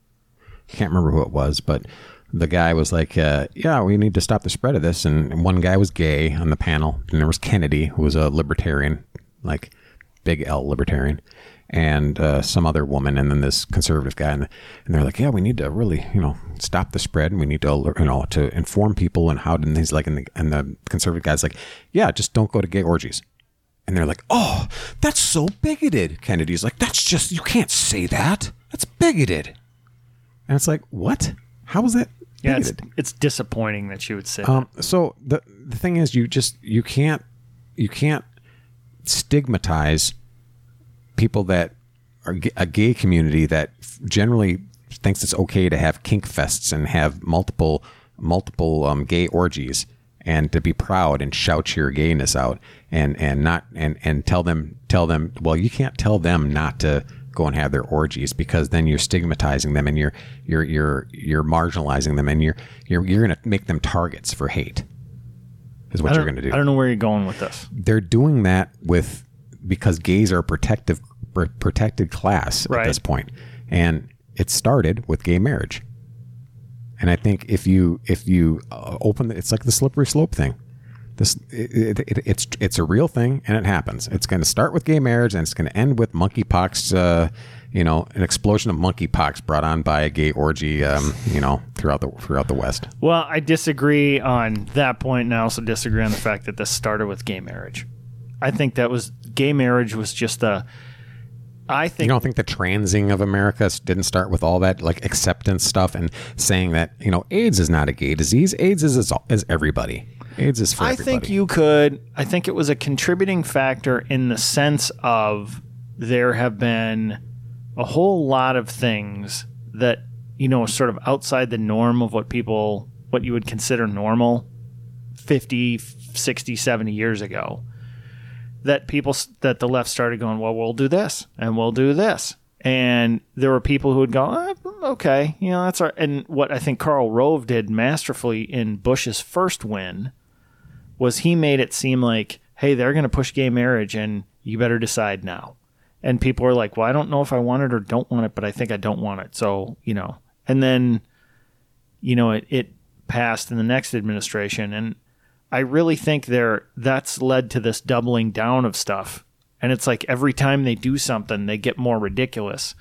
can't remember who it was but the guy was like uh, yeah we need to stop the spread of this and, one guy was gay on the panel and there was kennedy who was a libertarian like big l libertarian and uh, some other woman and then this conservative guy and, and they're like yeah we need to really you know stop the spread and we need to you know to inform people and how and he's like and the, and the conservative guy's like yeah just don't go to gay orgies and they're like, "Oh, that's so bigoted." Kennedy's like, "That's just you can't say that. That's bigoted." And it's like, "What? How was that yeah, it's it's disappointing that you would say. that. Um, so the the thing is, you just you can't you can't stigmatize people that are a gay community that generally thinks it's okay to have kink fests and have multiple multiple um, gay orgies and to be proud and shout your gayness out and and not and and tell them tell them well you can't tell them not to go and have their orgies because then you're stigmatizing them and you're you're you're you're marginalizing them and you're you're you're going to make them targets for hate is what you're going to do I don't know where you're going with this. they're doing that with because gays are a protective protected class Right. at this point and it started with gay marriage and i think if you if you uh, open it's like the slippery slope thing this it, it, it's it's a real thing and it happens it's going to start with gay marriage and it's going to end with monkeypox uh, you know an explosion of monkeypox brought on by a gay orgy um, you know throughout the throughout the west Well, I disagree on that point, and I also disagree on the fact that this started with gay marriage. I think that was gay marriage was just a. I think You don't think the transing of America didn't start with all that like acceptance stuff and saying that you know AIDS is not a gay disease. AIDS is is, is everybody. AIDS is for I everybody. think you could. I think it was a contributing factor in the sense of there have been a whole lot of things that you know sort of outside the norm of what people what you would consider normal 50 60 70 years ago that people that the left started going well we'll do this and we'll do this and there were people who would go "Ah, okay you know that's our and what i think Karl Rove did masterfully in bush's first win was he made it seem like, hey, they're going to push gay marriage and you better decide now. And people are like, well, I don't know if I want it or don't want it, but I think I don't want it. So, you know, and then, you know, it, it passed in the next administration. And I really think there that's led to this doubling down of stuff. And it's like every time they do something, they get more ridiculous.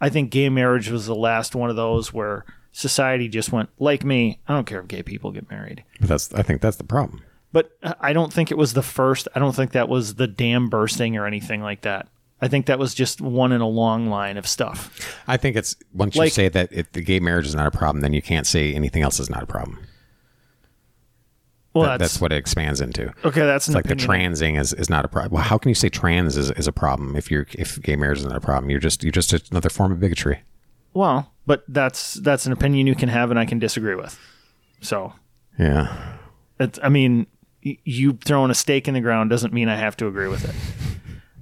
I think gay marriage was the last one of those where society just went, like me, I don't care if gay people get married. But that's I think that's the problem. But uh, I don't think it was the first. I don't think that was the dam bursting or anything like that. I think that was just one in a long line of stuff. I think it's once you say that if the gay marriage is not a problem, then you can't say anything else is not a problem. Well, That- that's, that's what it expands into. okay. That's like the transing is, is not a problem. Well, how can you say trans is, is a problem if you're if gay marriage is not a problem? You're just you're just another form of bigotry. Well, but that's that's an opinion you can have and I can disagree with. So, Yeah. it's, I mean, you throwing a stake in the ground doesn't mean I have to agree with it.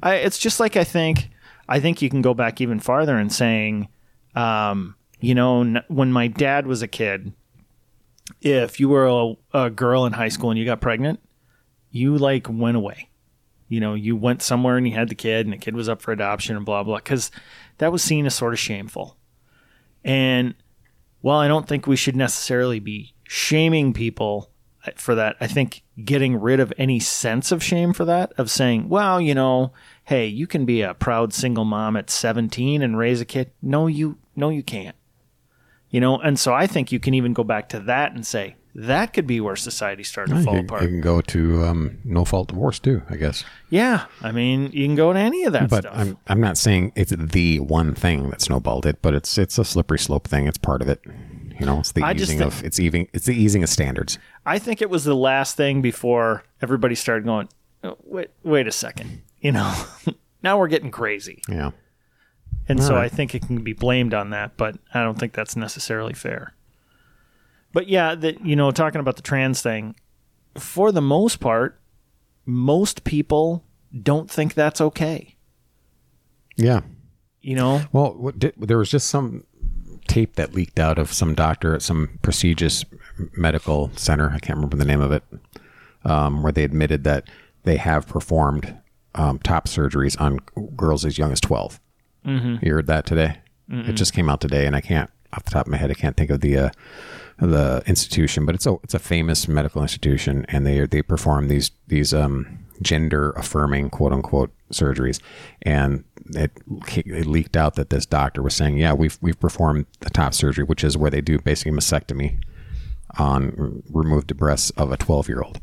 I, it's just like I think I think you can go back even farther and saying, um, you know, n- when my dad was a kid, if you were a, a girl in high school and you got pregnant, you like went away. You know, you went somewhere and you had the kid, and the kid was up for adoption and blah blah, because that was seen as sort of shameful. And while I don't think we should necessarily be shaming people for that, I think getting rid of any sense of shame for that, of saying, well, you know, hey, you can be a proud single mom at 17 and raise a kid. No, you, no, you can't. You know, and so I think you can even go back to that and say that could be where society started to fall You, you can go to um, no fault divorce too, I guess. Yeah, I mean, you can go to any of that But stuff. I'm I'm not saying it's the one thing that snowballed it, but it's it's a slippery slope thing. It's part of it. You know, it's the I easing think- of it's even it's the easing of standards. I think it was the last thing before everybody started going, oh, wait, wait a second. You know, now we're getting crazy. Yeah. And so right. I think it can be blamed on that, but I don't think that's necessarily fair. But yeah, that you know, talking about the trans thing, for the most part, most people don't think that's okay. Yeah. You know, Well, what did, there was just some tape that leaked out of some doctor at some prestigious medical center. I can't remember the name of it, um, where they admitted that they have performed um, top surgeries on girls as young as 12. Mm-hmm. You heard that today? It just came out today, and I can't, off the top of my head, I can't think of the uh, the institution, but it's a it's a famous medical institution, and they they perform these these um, gender affirming quote unquote surgeries, and it, it leaked out that this doctor was saying, yeah, we've we've performed the top surgery, which is where they do basically mastectomy on remove the breasts of a 12 year old.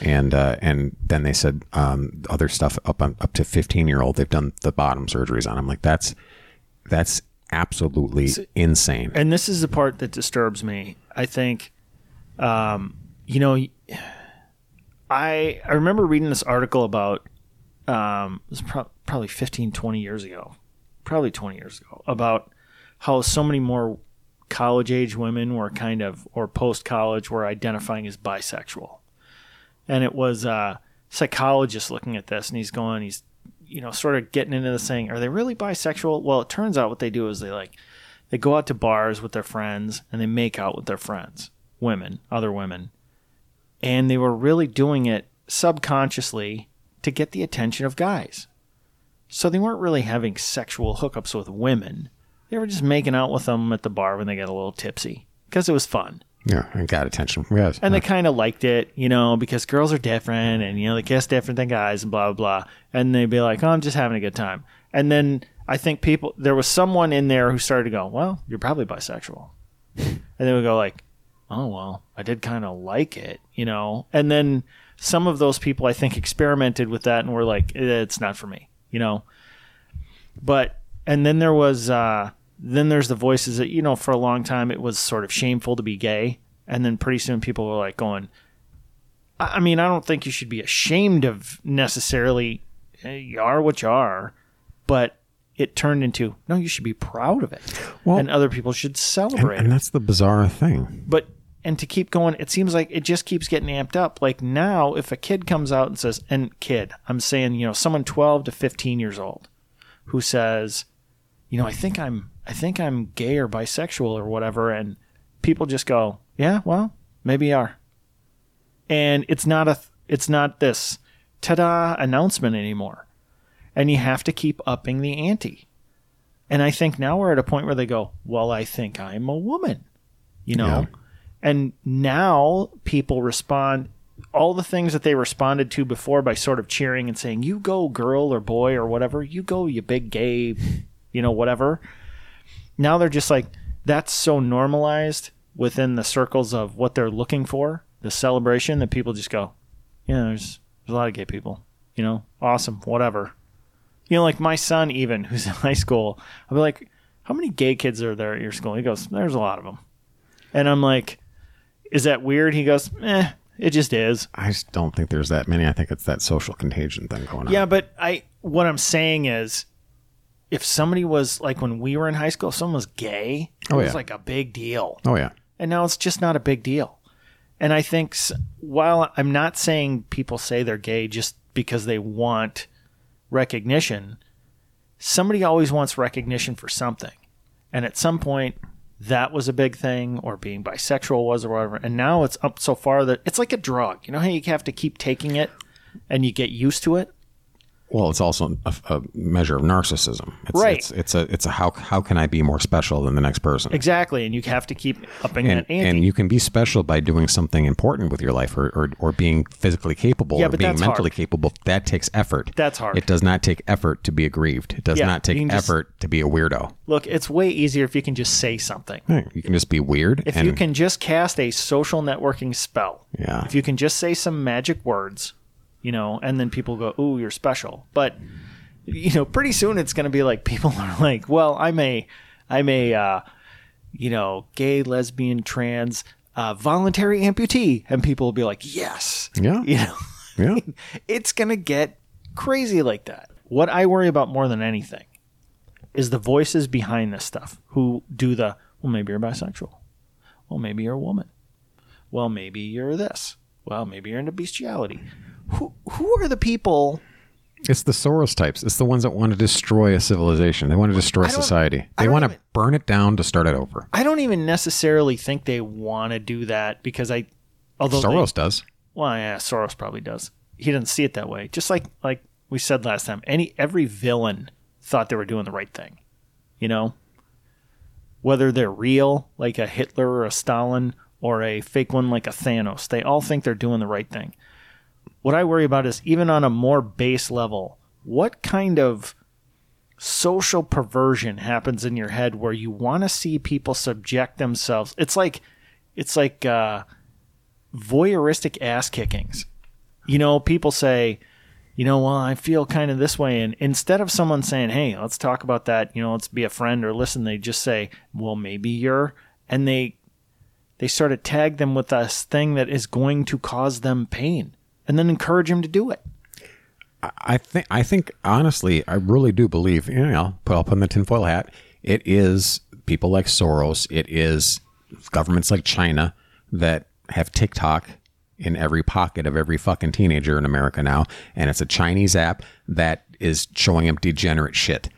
And uh, and then they said um, other stuff up on up to 15 year old they've done the bottom surgeries on. I'm like that's that's absolutely insane. and this is the part that disturbs me. I think, um, you know, I I remember reading this article about um, it was pro- probably 15, 20 years ago, probably 20 years ago, about how so many more college age women were kind of or post college were identifying as bisexual, and it was a psychologist looking at this, and he's going, he's you know, sort of getting into the saying, are they really bisexual? Well, it turns out what they do is they like they go out to bars with their friends and they make out with their friends, women, other women. And they were really doing it subconsciously to get the attention of guys. So they weren't really having sexual hookups with women. They were just making out with them at the bar when they got a little tipsy because it was fun. Yeah, and got attention guys. And they kind of liked it, you know, because girls are different and, you know, they kiss different than guys and blah, blah, blah. And they'd be like, oh, I'm just having a good time. And then I think people, there was someone in there who started to go, well, you're probably bisexual. and they would go like, oh, well, I did kind of like it, you know. And then some of those people, I think, experimented with that and were like, "Eh, it's not for me, you know. But, and then there was, uh, then there's the voices that, you know, for a long time it was sort of shameful to be gay. And then pretty soon people were like going, I I mean, I don't think you should be ashamed of necessarily, eh, you are what you are, but it turned into, no, you should be proud of it. Well- and other people should celebrate and it. that's the bizarre thing. But, and to keep going, it seems like it just keeps getting amped up. Like now, if a kid comes out and says, and kid, I'm saying, you know, someone 12 to 15 years old who says, you know, I think I'm, I think I'm gay or bisexual or whatever, and people just go, yeah, well, maybe you are. And it's not a, it's not this ta-da announcement anymore, and you have to keep upping the ante. And I think now we're at a point where they go, well, I think I'm a woman, you know, Yeah. And now people respond all the things that they responded to before by sort of cheering and saying, "You go, girl or boy or whatever. You go, you big gay, you know, whatever." Now they're just like that's so normalized within the circles of what they're looking for, the celebration that people just go, "Yeah, there's there's a lot of gay people." You know, awesome, whatever. You know, like my son, even who's in high school, I'll be like, "How many gay kids are there at your school?" He goes, "There's a lot of them," and I'm like, "Is that weird?" He goes, "Eh, it just is." I just don't think there's that many. I think it's that social contagion thing going on. Yeah, but I what I'm saying is, if somebody was like when we were in high school, if someone was gay, it Oh, was yeah. like a big deal, Oh yeah. and now it's just not a big deal. And I think while I'm not saying people say they're gay just because they want recognition, somebody always wants recognition for something. And at some point, that was a big thing, or being bisexual was, or whatever. And now it's up so far that it's like a drug. You know how you have to keep taking it and you get used to it? Well, it's also a, a measure of narcissism. It's, Right. It's, it's a it's a how how can I be more special than the next person? Exactly. And you have to keep upping And, that ante. and you can be special by doing something important with your life or, or, or being physically capable Yeah, or being mentally hard. capable. That takes effort. That's hard. It does not take effort to be aggrieved. It does Yeah, not take can just- effort to be a weirdo. Look, it's way easier if you can just say something. Hey, You can just be weird. If and you can just cast a social networking spell, Yeah. if you can just say some magic words, you know, and then people go, "Ooh, you're special." But you know, pretty soon it's going to be like people are like, "Well, I'm a, I'm a, uh, you know, gay, lesbian, trans, uh, voluntary amputee," and people will be like, "Yes, Yeah. you know." yeah. it's going to get crazy like that. What I worry about more than anything is the voices behind this stuff who do the, well, maybe you're bisexual. Well, maybe you're a woman. Well, maybe you're this. Well, maybe you're into bestiality. Who, who are the people? It's the Soros types. It's the ones that want to destroy a civilization. They want to destroy society. They want to burn it down to start it over. I don't even necessarily think they want to do that because I, although they- Soros does. Well, yeah, Soros probably does. He doesn't see it that way. Just like like we said last time, any every villain thought they were doing the right thing. You know, whether they're real, like a Hitler or a Stalin, or a fake one like a Thanos, they all think they're doing the right thing. What I worry about is even on a more base level, what kind of social perversion happens in your head where you want to see people subject themselves? It's like it's like uh voyeuristic ass kickings. You know, people say, you know, well, I feel kind of this way. And instead of someone saying, hey, let's talk about that, you know, let's be a friend or listen, they just say, well, maybe you're, and they, they sort of tag them with this thing that is going to cause them pain and then encourage him to do it. I think I think honestly, I really do believe. You know, I'll put up on the tinfoil hat. It is people like Soros. It is governments like China that have TikTok in every pocket of every fucking teenager in America now, and it's a Chinese app that is showing them degenerate shit,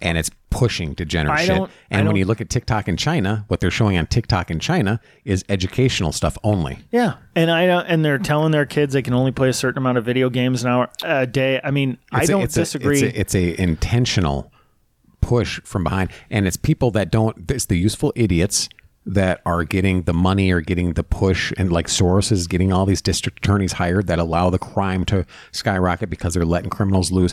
and it's pushing degenerate I shit. And when you look at TikTok in China, what they're showing on TikTok in China is educational stuff only. Yeah, and I don't, and they're telling their kids they can only play a certain amount of video games an hour a day. I mean, I It's a- don't it's a- disagree. it's, a, it's a intentional push from behind, and it's people that don't. It's the useful idiots that are getting the money or getting the push, and like Soros is getting all these district attorneys hired that allow the crime to skyrocket because they're letting criminals loose.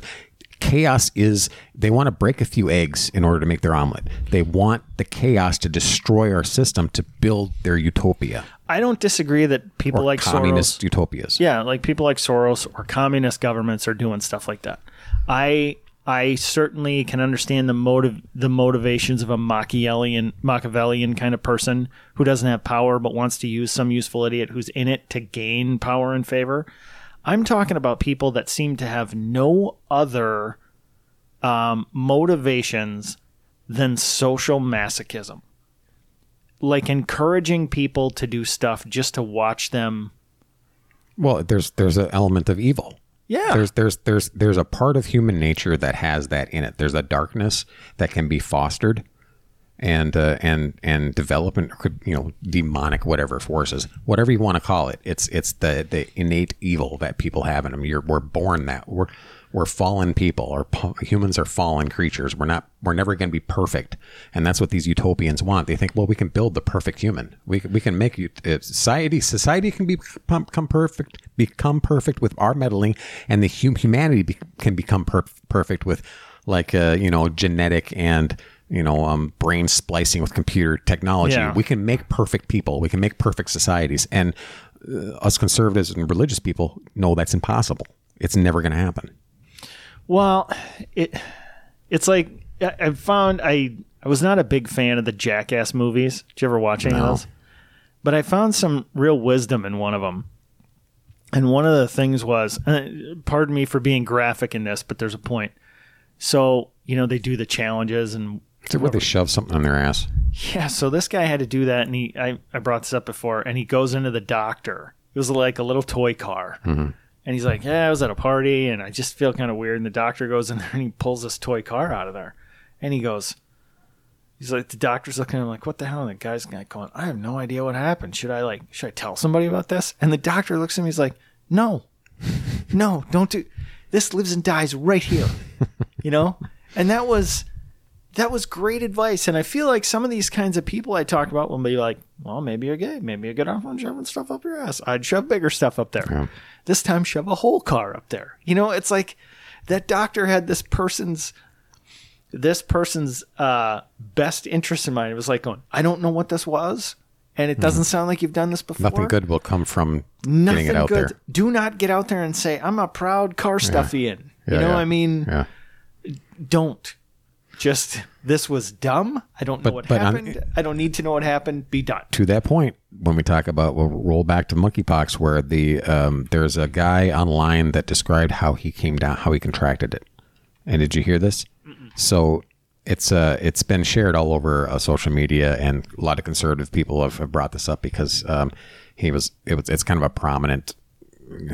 Chaos is they want to break a few eggs in order to make their omelet. They want the chaos to destroy our system to build their utopia I don't disagree that people or like communist Soros utopias. Yeah, like people like Soros or communist governments are doing stuff like that. I I certainly can understand the motive the motivations of a Machiavellian Machiavellian kind of person who doesn't have power but wants to use some useful idiot who's in it to gain power and favor. I'm talking about people that seem to have no other um, motivations than social masochism. Like encouraging people to do stuff just to watch them Well, there's there's an element of evil. Yeah. There's there's there's there's a part of human nature that has that in it. There's a darkness that can be fostered and uh, and and development you know demonic whatever forces whatever you want to call it it's it's the the innate evil that people have in them you're we're born that we're we're fallen people or humans are fallen creatures. We're not we're never going to be perfect. And that's what these utopians want. They think, well, we can build the perfect human. We we can make uh, society society can become, become perfect become perfect with our meddling and the hum, humanity be, can become per- perfect with like uh, you know genetic and you know um, brain splicing with computer technology. Yeah. We can make perfect people. We can make perfect societies. And uh, us conservatives and religious people know that's impossible. It's never going to happen. Well, it it's like I found I I was not a big fan of the Jackass movies. Did you ever watch any No. of those? But I found some real wisdom in one of them. And one of the things was, uh, pardon me for being graphic in this, but there's a point. So you know they do the challenges and Is it where they shove something on their ass? yeah, so this guy had to do that, and he I, I brought this up before, and he goes into the doctor. It was like a little toy car, mm-hmm. and he's like, "Yeah, I was at a party, and I just feel kind of weird." And the doctor goes in there and he pulls this toy car out of there, and he goes, "He's like, the doctor's looking at him like, what the hell?" And the guy's like going, "I have no idea what happened. Should I like, should I tell somebody about this?" And the doctor looks at me, he's like, "No, no, don't do. This lives and dies right here, you know." And that was that was great advice. And I feel like some of these kinds of people I talk about will be like, well, maybe you're gay. Maybe you get off on shoving stuff up your ass. I'd shove bigger stuff up there. Yeah. This time, shove a whole car up there. You know, it's like that doctor had this person's this person's uh, best interest in mind. It was like going, I don't know what this was, and it doesn't sound like you've done this before. Nothing good will come from Nothing getting it out good. there. Do not get out there and say, I'm a proud car stuffian. Yeah, you know, yeah. I mean, Yeah. don't just this was dumb i don't know But- what but on- happened i don't need to know what happened be done to that point, when we talk about, we'll roll back to monkeypox, where the um, there's a guy online that described how he came down, how he contracted it. And did you hear this? So it's uh it's been shared all over uh, social media, and a lot of conservative people have, have brought this up because um, he was it was it's kind of a prominent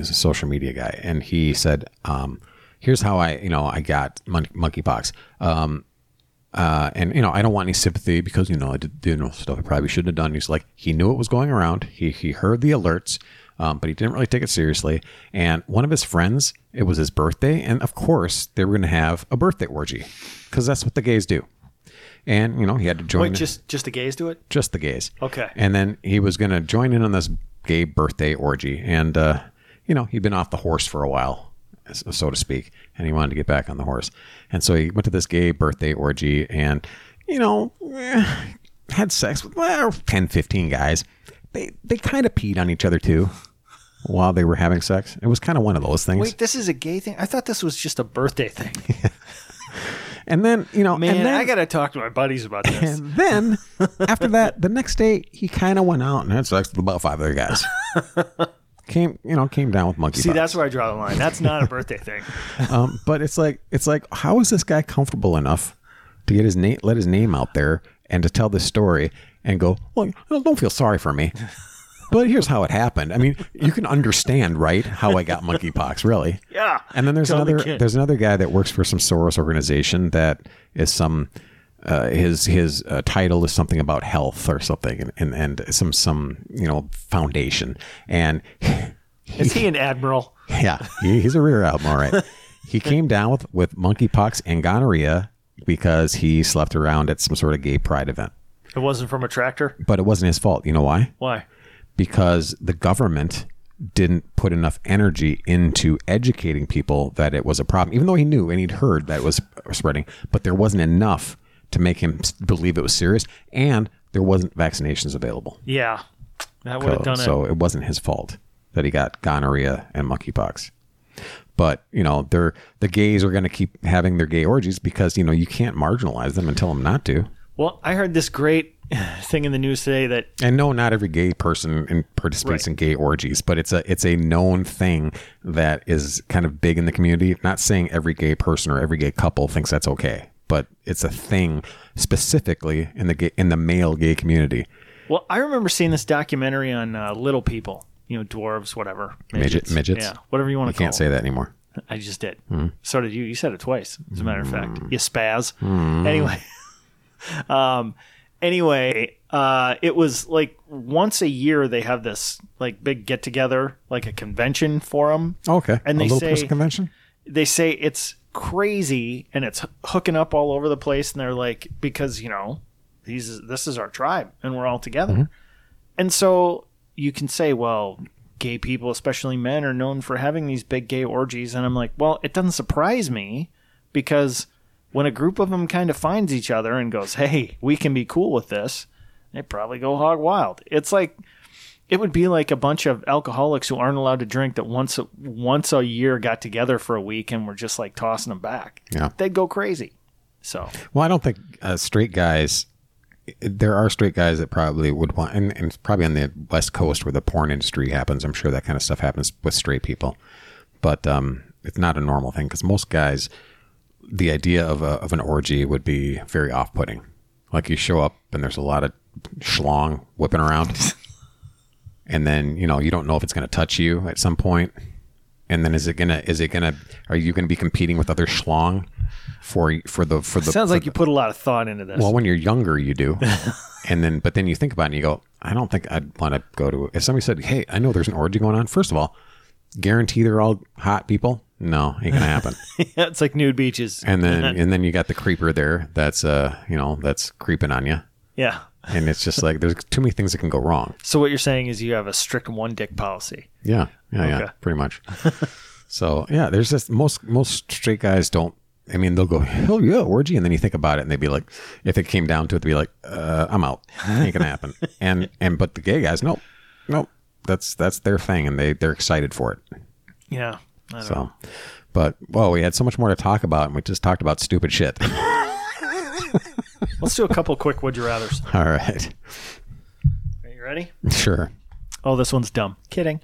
social media guy, and he said, um, "Here's how I you know I got mon- monkeypox." Um, uh, and you know, I don't want any sympathy because you know I did you know stuff I probably shouldn't have done. He's like, he knew it was going around. He he heard the alerts, um, but he didn't really take it seriously. And one of his friends, it was his birthday, and of course they were going to have a birthday orgy because that's what the gays do. And you know, he had to join wait just just the gays do it just the gays. Okay. And then he was going to join in on this gay birthday orgy, and uh, you know, he'd been off the horse for a while, so to speak, and he wanted to get back on the horse. And so he went to this gay birthday orgy, and you know, eh, had sex with well, 10, 15 guys. They they kind of peed on each other too while they were having sex. It was kind of one of those things. wait this is a gay thing i thought this was just a birthday thing and then you know, man and then, i gotta talk to my buddies about this And then after that, the next day he kind of went out and had sex with about five other guys. Came, you know, came down with monkey. see that's where i draw the line that's not a birthday thing um, but it's like it's like how is this guy comfortable enough to get his name, let his name out there, and to tell this story and go, well, don't feel sorry for me. But here's how it happened. I mean, you can understand, right? How I got monkeypox, really. Yeah. And then there's Tell the another there's another guy that works for some Soros organization that is some uh, his his uh, title is something about health or something, and, and and some some you know foundation, and is he an admiral yeah, he, he's a rear admiral, right. He came down with with monkeypox and gonorrhea because he slept around at some sort of gay pride event, it wasn't from a tractor but it wasn't his fault. You know why? why because the government didn't put enough energy into educating people that it was a problem, even though he knew and he'd heard that it was spreading, but there wasn't enough to make him believe it was serious, and there wasn't vaccinations available. yeah that would have So, done so it it wasn't his fault that he got gonorrhea and monkeypox. But you know, they're the gays are going to keep having their gay orgies because you know you can't marginalize them and tell them not to. well i heard this great thing in the news today that And no, not every gay person in, participates Right. in gay orgies, but it's a it's a known thing that is kind of big in the community. Not saying every gay person or every gay couple thinks that's okay, but it's a thing specifically in the gay, in the male gay community. Well, I remember seeing this documentary on uh, little people, you know, dwarves, whatever, Midget- midgets? yeah, whatever you want to call. I can't say that anymore. I just did. So did you. You said it twice, as a matter of fact. You spaz. Anyway, um, anyway, uh, it was like once a year they have this like big get together, like a convention for them. Okay, And a little say- person convention. they say it's crazy and it's hooking up all over the place. And they're like because you know these this is our tribe and we're all together. Mm-hmm. And so you can say well gay people especially men are known for having these big gay orgies. And i'm like well it doesn't surprise me because when a group of them kind of finds each other and goes hey we can be cool with this they probably go hog wild. It's like it would be like a bunch of alcoholics who aren't allowed to drink that once a, once a year got together for a week and were just like tossing them back. Yeah. They'd go crazy. So Well, I don't think uh, straight guys. There are straight guys that probably would want, and, and it's probably on the West Coast where the porn industry happens. I'm sure that kind of stuff happens with straight people, but um, it's not a normal thing because most guys, the idea of a, of an orgy would be very off putting. Like you show up and there's a lot of schlong whipping around, and then you know you don't know if it's going to touch you at some point, and then is it gonna is it gonna are you going to be competing with other schlong for for the for the sounds for like you put a lot of thought into this. well, when you're younger, you do, and then but then you think about it and you go, I don't think I'd want to go to. If somebody said, Hey, I know there's an orgy going on. First of all, guarantee they're all hot people. No, ain't gonna happen. yeah, it's like nude beaches. and then and then you got the creeper there. That's uh you know that's creeping on you, yeah. And it's just like there's too many things that can go wrong. So what you're saying is you have a strict one dick policy. Yeah, yeah, yeah, pretty much. so yeah, there's just most most straight guys don't. I mean, they'll go, hell yeah, orgy, and then you think about it, and they'd be like, if it came down to it, they'd be like, uh, I'm out, ain't gonna happen. and and but the gay guys, nope, nope, that's that's their thing, and they they're excited for it. Yeah. I don't know. So, but well, we had so much more to talk about, and we just talked about stupid shit. Let's do a couple quick would you rather's. All right, Are you ready? sure. Oh, this one's dumb. Kidding.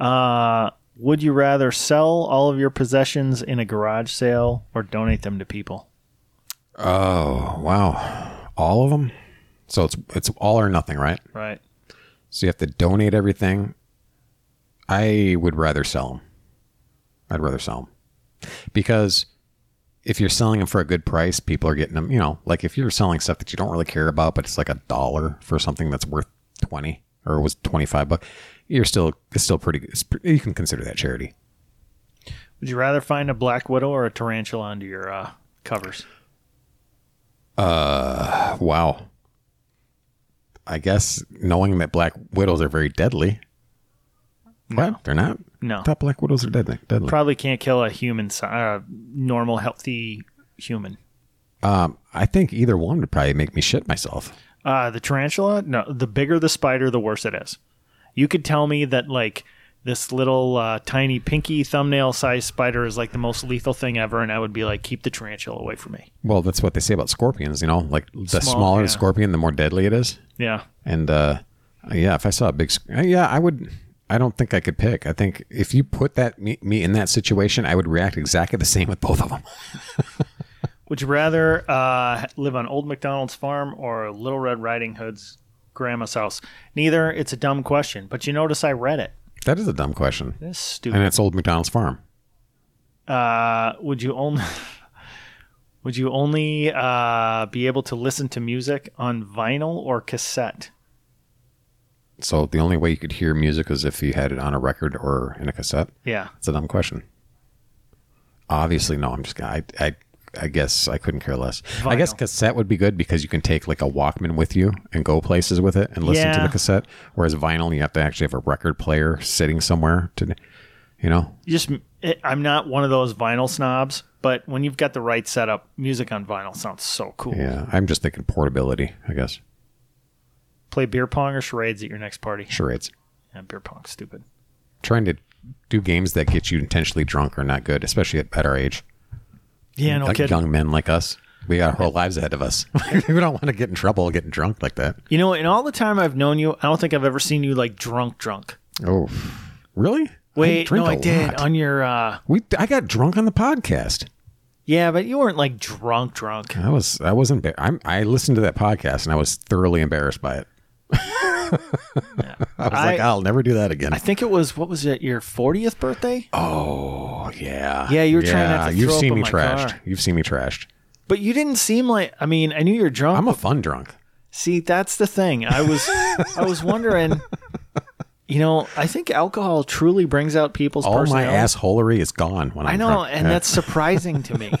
Uh, would you rather sell all of your possessions in a garage sale or donate them to people? Oh wow, all of them. So it's it's all or nothing, right? Right. So you have to donate everything. I would rather sell them. I'd rather sell them because if you're selling them for a good price, people are getting them. You know, like if you're selling stuff that you don't really care about, but it's like a dollar for something that's worth twenty or was twenty five bucks, you're still it's still pretty. It's, you can consider that charity. Would you rather find a black widow or a tarantula under your uh, covers? Uh, wow. I guess knowing that black widows are very deadly. What? They're not. No. Thought black widows are deadly. Deadly. Probably can't kill a human, uh, normal, healthy human. Um, I think either one would probably make me shit myself. Uh, the tarantula, no, the bigger the spider, the worse it is. You could tell me that like this little uh, tiny pinky thumbnail sized spider is like the most lethal thing ever, and I would be like, keep the tarantula away from me. Well, that's what they say about scorpions. You know, like the Small, smaller yeah. the scorpion, the more deadly it is. Yeah, And uh, yeah, if I saw a big, uh, yeah, I would. I don't think I could pick. I think if you put that me, me in that situation, I would react exactly the same with both of them. Would you rather uh, live on Old McDonald's farm or Little Red Riding Hood's grandma's house? Neither. It's a dumb question, but you notice I read it. That is a dumb question, It's and it's old McDonald's farm. Uh, would you only would you only uh, be able to listen to music on vinyl or cassette? So the only way you could hear music is if you had it on a record or in a cassette. Yeah. It's a dumb question. Obviously, no. I'm just. I, I, I guess I couldn't care less. I guess cassette would be good because you can take like a Walkman with you and go places with it and listen to the cassette. Whereas vinyl, you have to actually have a record player sitting somewhere to, you know. You just it, I'm not one of those vinyl snobs, but when you've got the right setup, music on vinyl sounds so cool. Yeah, I'm just thinking portability. I guess Play beer pong or charades at your next party. charades. Yeah, beer pong, stupid. Trying to do games that get you intentionally drunk are not good, especially at, at our age. Yeah, no like kidding. young men like us, we got our whole lives ahead of us. we don't want to get in trouble getting drunk like that. You know, in all the time I've known you, I don't think I've ever seen you like drunk, drunk. Oh, really? Wait, drink no, I did lot. on your. uh We I got drunk on the podcast. Yeah, but you weren't like drunk, drunk. I was I wasn't. Embar- I'm, I listened to that podcast and I was thoroughly embarrassed by it. I was like, I- I'll never do that again. I think it was what was it? Your 40th birthday? oh yeah, Yeah, you were trying not to You've seen me trashed. car. You've seen me trashed. But you didn't seem like. I mean, I knew you're drunk. I'm a fun drunk. See, that's the thing. I was, I was wondering. You know, I think alcohol truly brings out people's All my assholery is gone when I I'm know, drunk. and Yeah. that's surprising to me.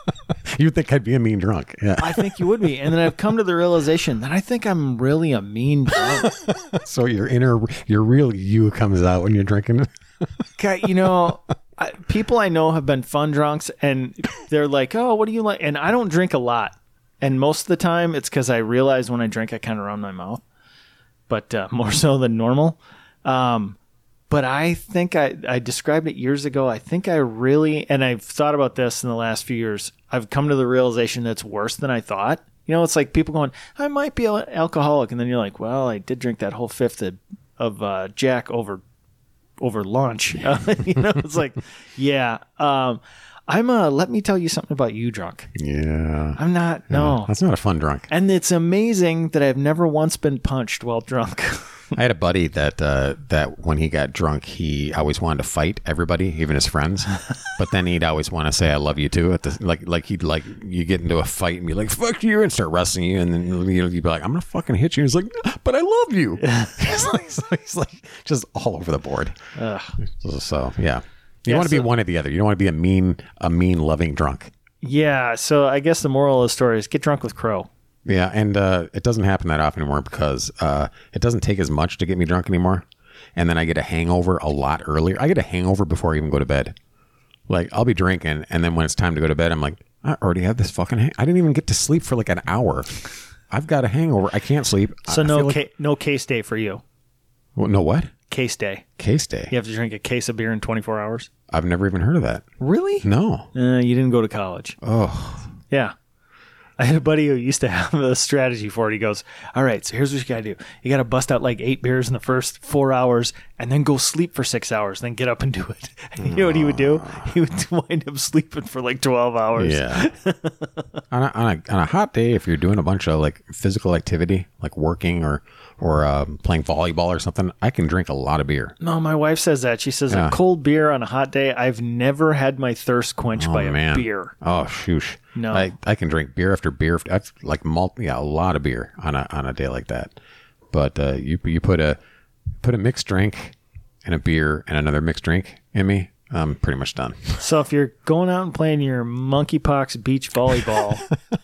You'd think I'd be a mean drunk. Yeah. I think you would be. And then I've come to the realization that I think I'm really a mean drunk. so your inner, your real you comes out when you're drinking. Okay, you know, I, people I know have been fun drunks, and they're like, "Oh, what do you like?" And I don't drink a lot, and most of the time it's because I realize when I drink I kind of run my mouth, but uh, more so than normal. Um, but I think I I described it years ago. I think I really, and I've thought about this in the last few years. I've come to the realization that it's worse than I thought. You know, it's like people going, "I might be an alcoholic," and then you're like, "Well, I did drink that whole fifth of, of uh, Jack over over lunch. Uh, you know, it's like, yeah. Um, I'm a, let me tell you something about you drunk. Yeah. I'm not no. That's not a fun drunk. And it's amazing that I've never once been punched while drunk. I had a buddy that uh, that when he got drunk, he always wanted to fight everybody, even his friends. but then he'd always want to say "I love you" too. At the like, like he'd like you get into a fight and be like "fuck you" and start wrestling you, and then you'd be like "I'm gonna fucking hit you." He's like, "But I love you." he's, like, so he's like just all over the board. So yeah, you Yeah, want to be one or the other. You don't want to be a mean, a mean, loving drunk. yeah, so I guess the moral of the story is get drunk with Crow. Yeah, and uh, it doesn't happen that often anymore because uh, it doesn't take as much to get me drunk anymore. And then I get a hangover a lot earlier. I get a hangover before I even go to bed. Like I'll be drinking, and then when it's time to go to bed, I'm like, I already have this fucking. Hang- I didn't even get to sleep for like an hour. I've got a hangover. I can't sleep. So I no like- ca- no case day for you. Well, no what? Case day. Case day. You have to drink a case of beer in 24 hours. I've never even heard of that. Really? No. Uh, you didn't go to college. Oh, Yeah. I had a buddy who used to have a strategy for it. He goes, All right, so here's what you got to do. You got to bust out like eight beers in the first four hours and then go sleep for six hours, then get up and do it. And you know what he would do? He would wind up sleeping for like 12 hours. yeah. on, a, on, a, on a hot day, if you're doing a bunch of like physical activity, like working or or um, playing volleyball or something, I can drink a lot of beer. No, my wife says that. She says Yeah. a cold beer on a hot day. I've never had my thirst quenched by oh a beer. Oh shoosh. No. I, I can drink beer after beer. After, like multi, yeah, a lot of beer on a on a day like that. But uh, you you put a put a mixed drink and a beer and another mixed drink in me, I'm pretty much done. So if you're going out and playing your monkeypox beach volleyball,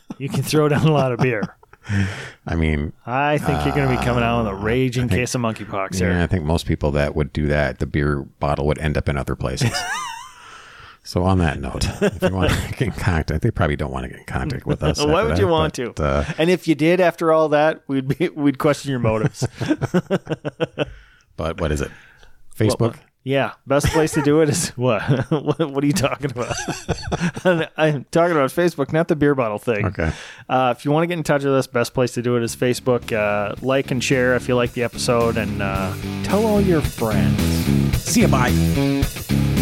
you can throw down a lot of beer. I mean, I think you're going to be coming out with a raging case of monkeypox here. yeah, I think most people that would do that, the beer bottle would end up in other places. so on that note, if you want to get in contact, they probably don't want to get in contact with us. Why would you that, want but, to? Uh, and if you did after all that, we'd be we'd question your motives. but what is it? Facebook? Yeah, best place to do it is what? what, what are you talking about? I'm talking about Facebook, not the beer bottle thing. Okay. Uh, if you want to get in touch with us, best place to do it is Facebook. Uh, like and share if you like the episode, and uh, tell all your friends. See you. Bye.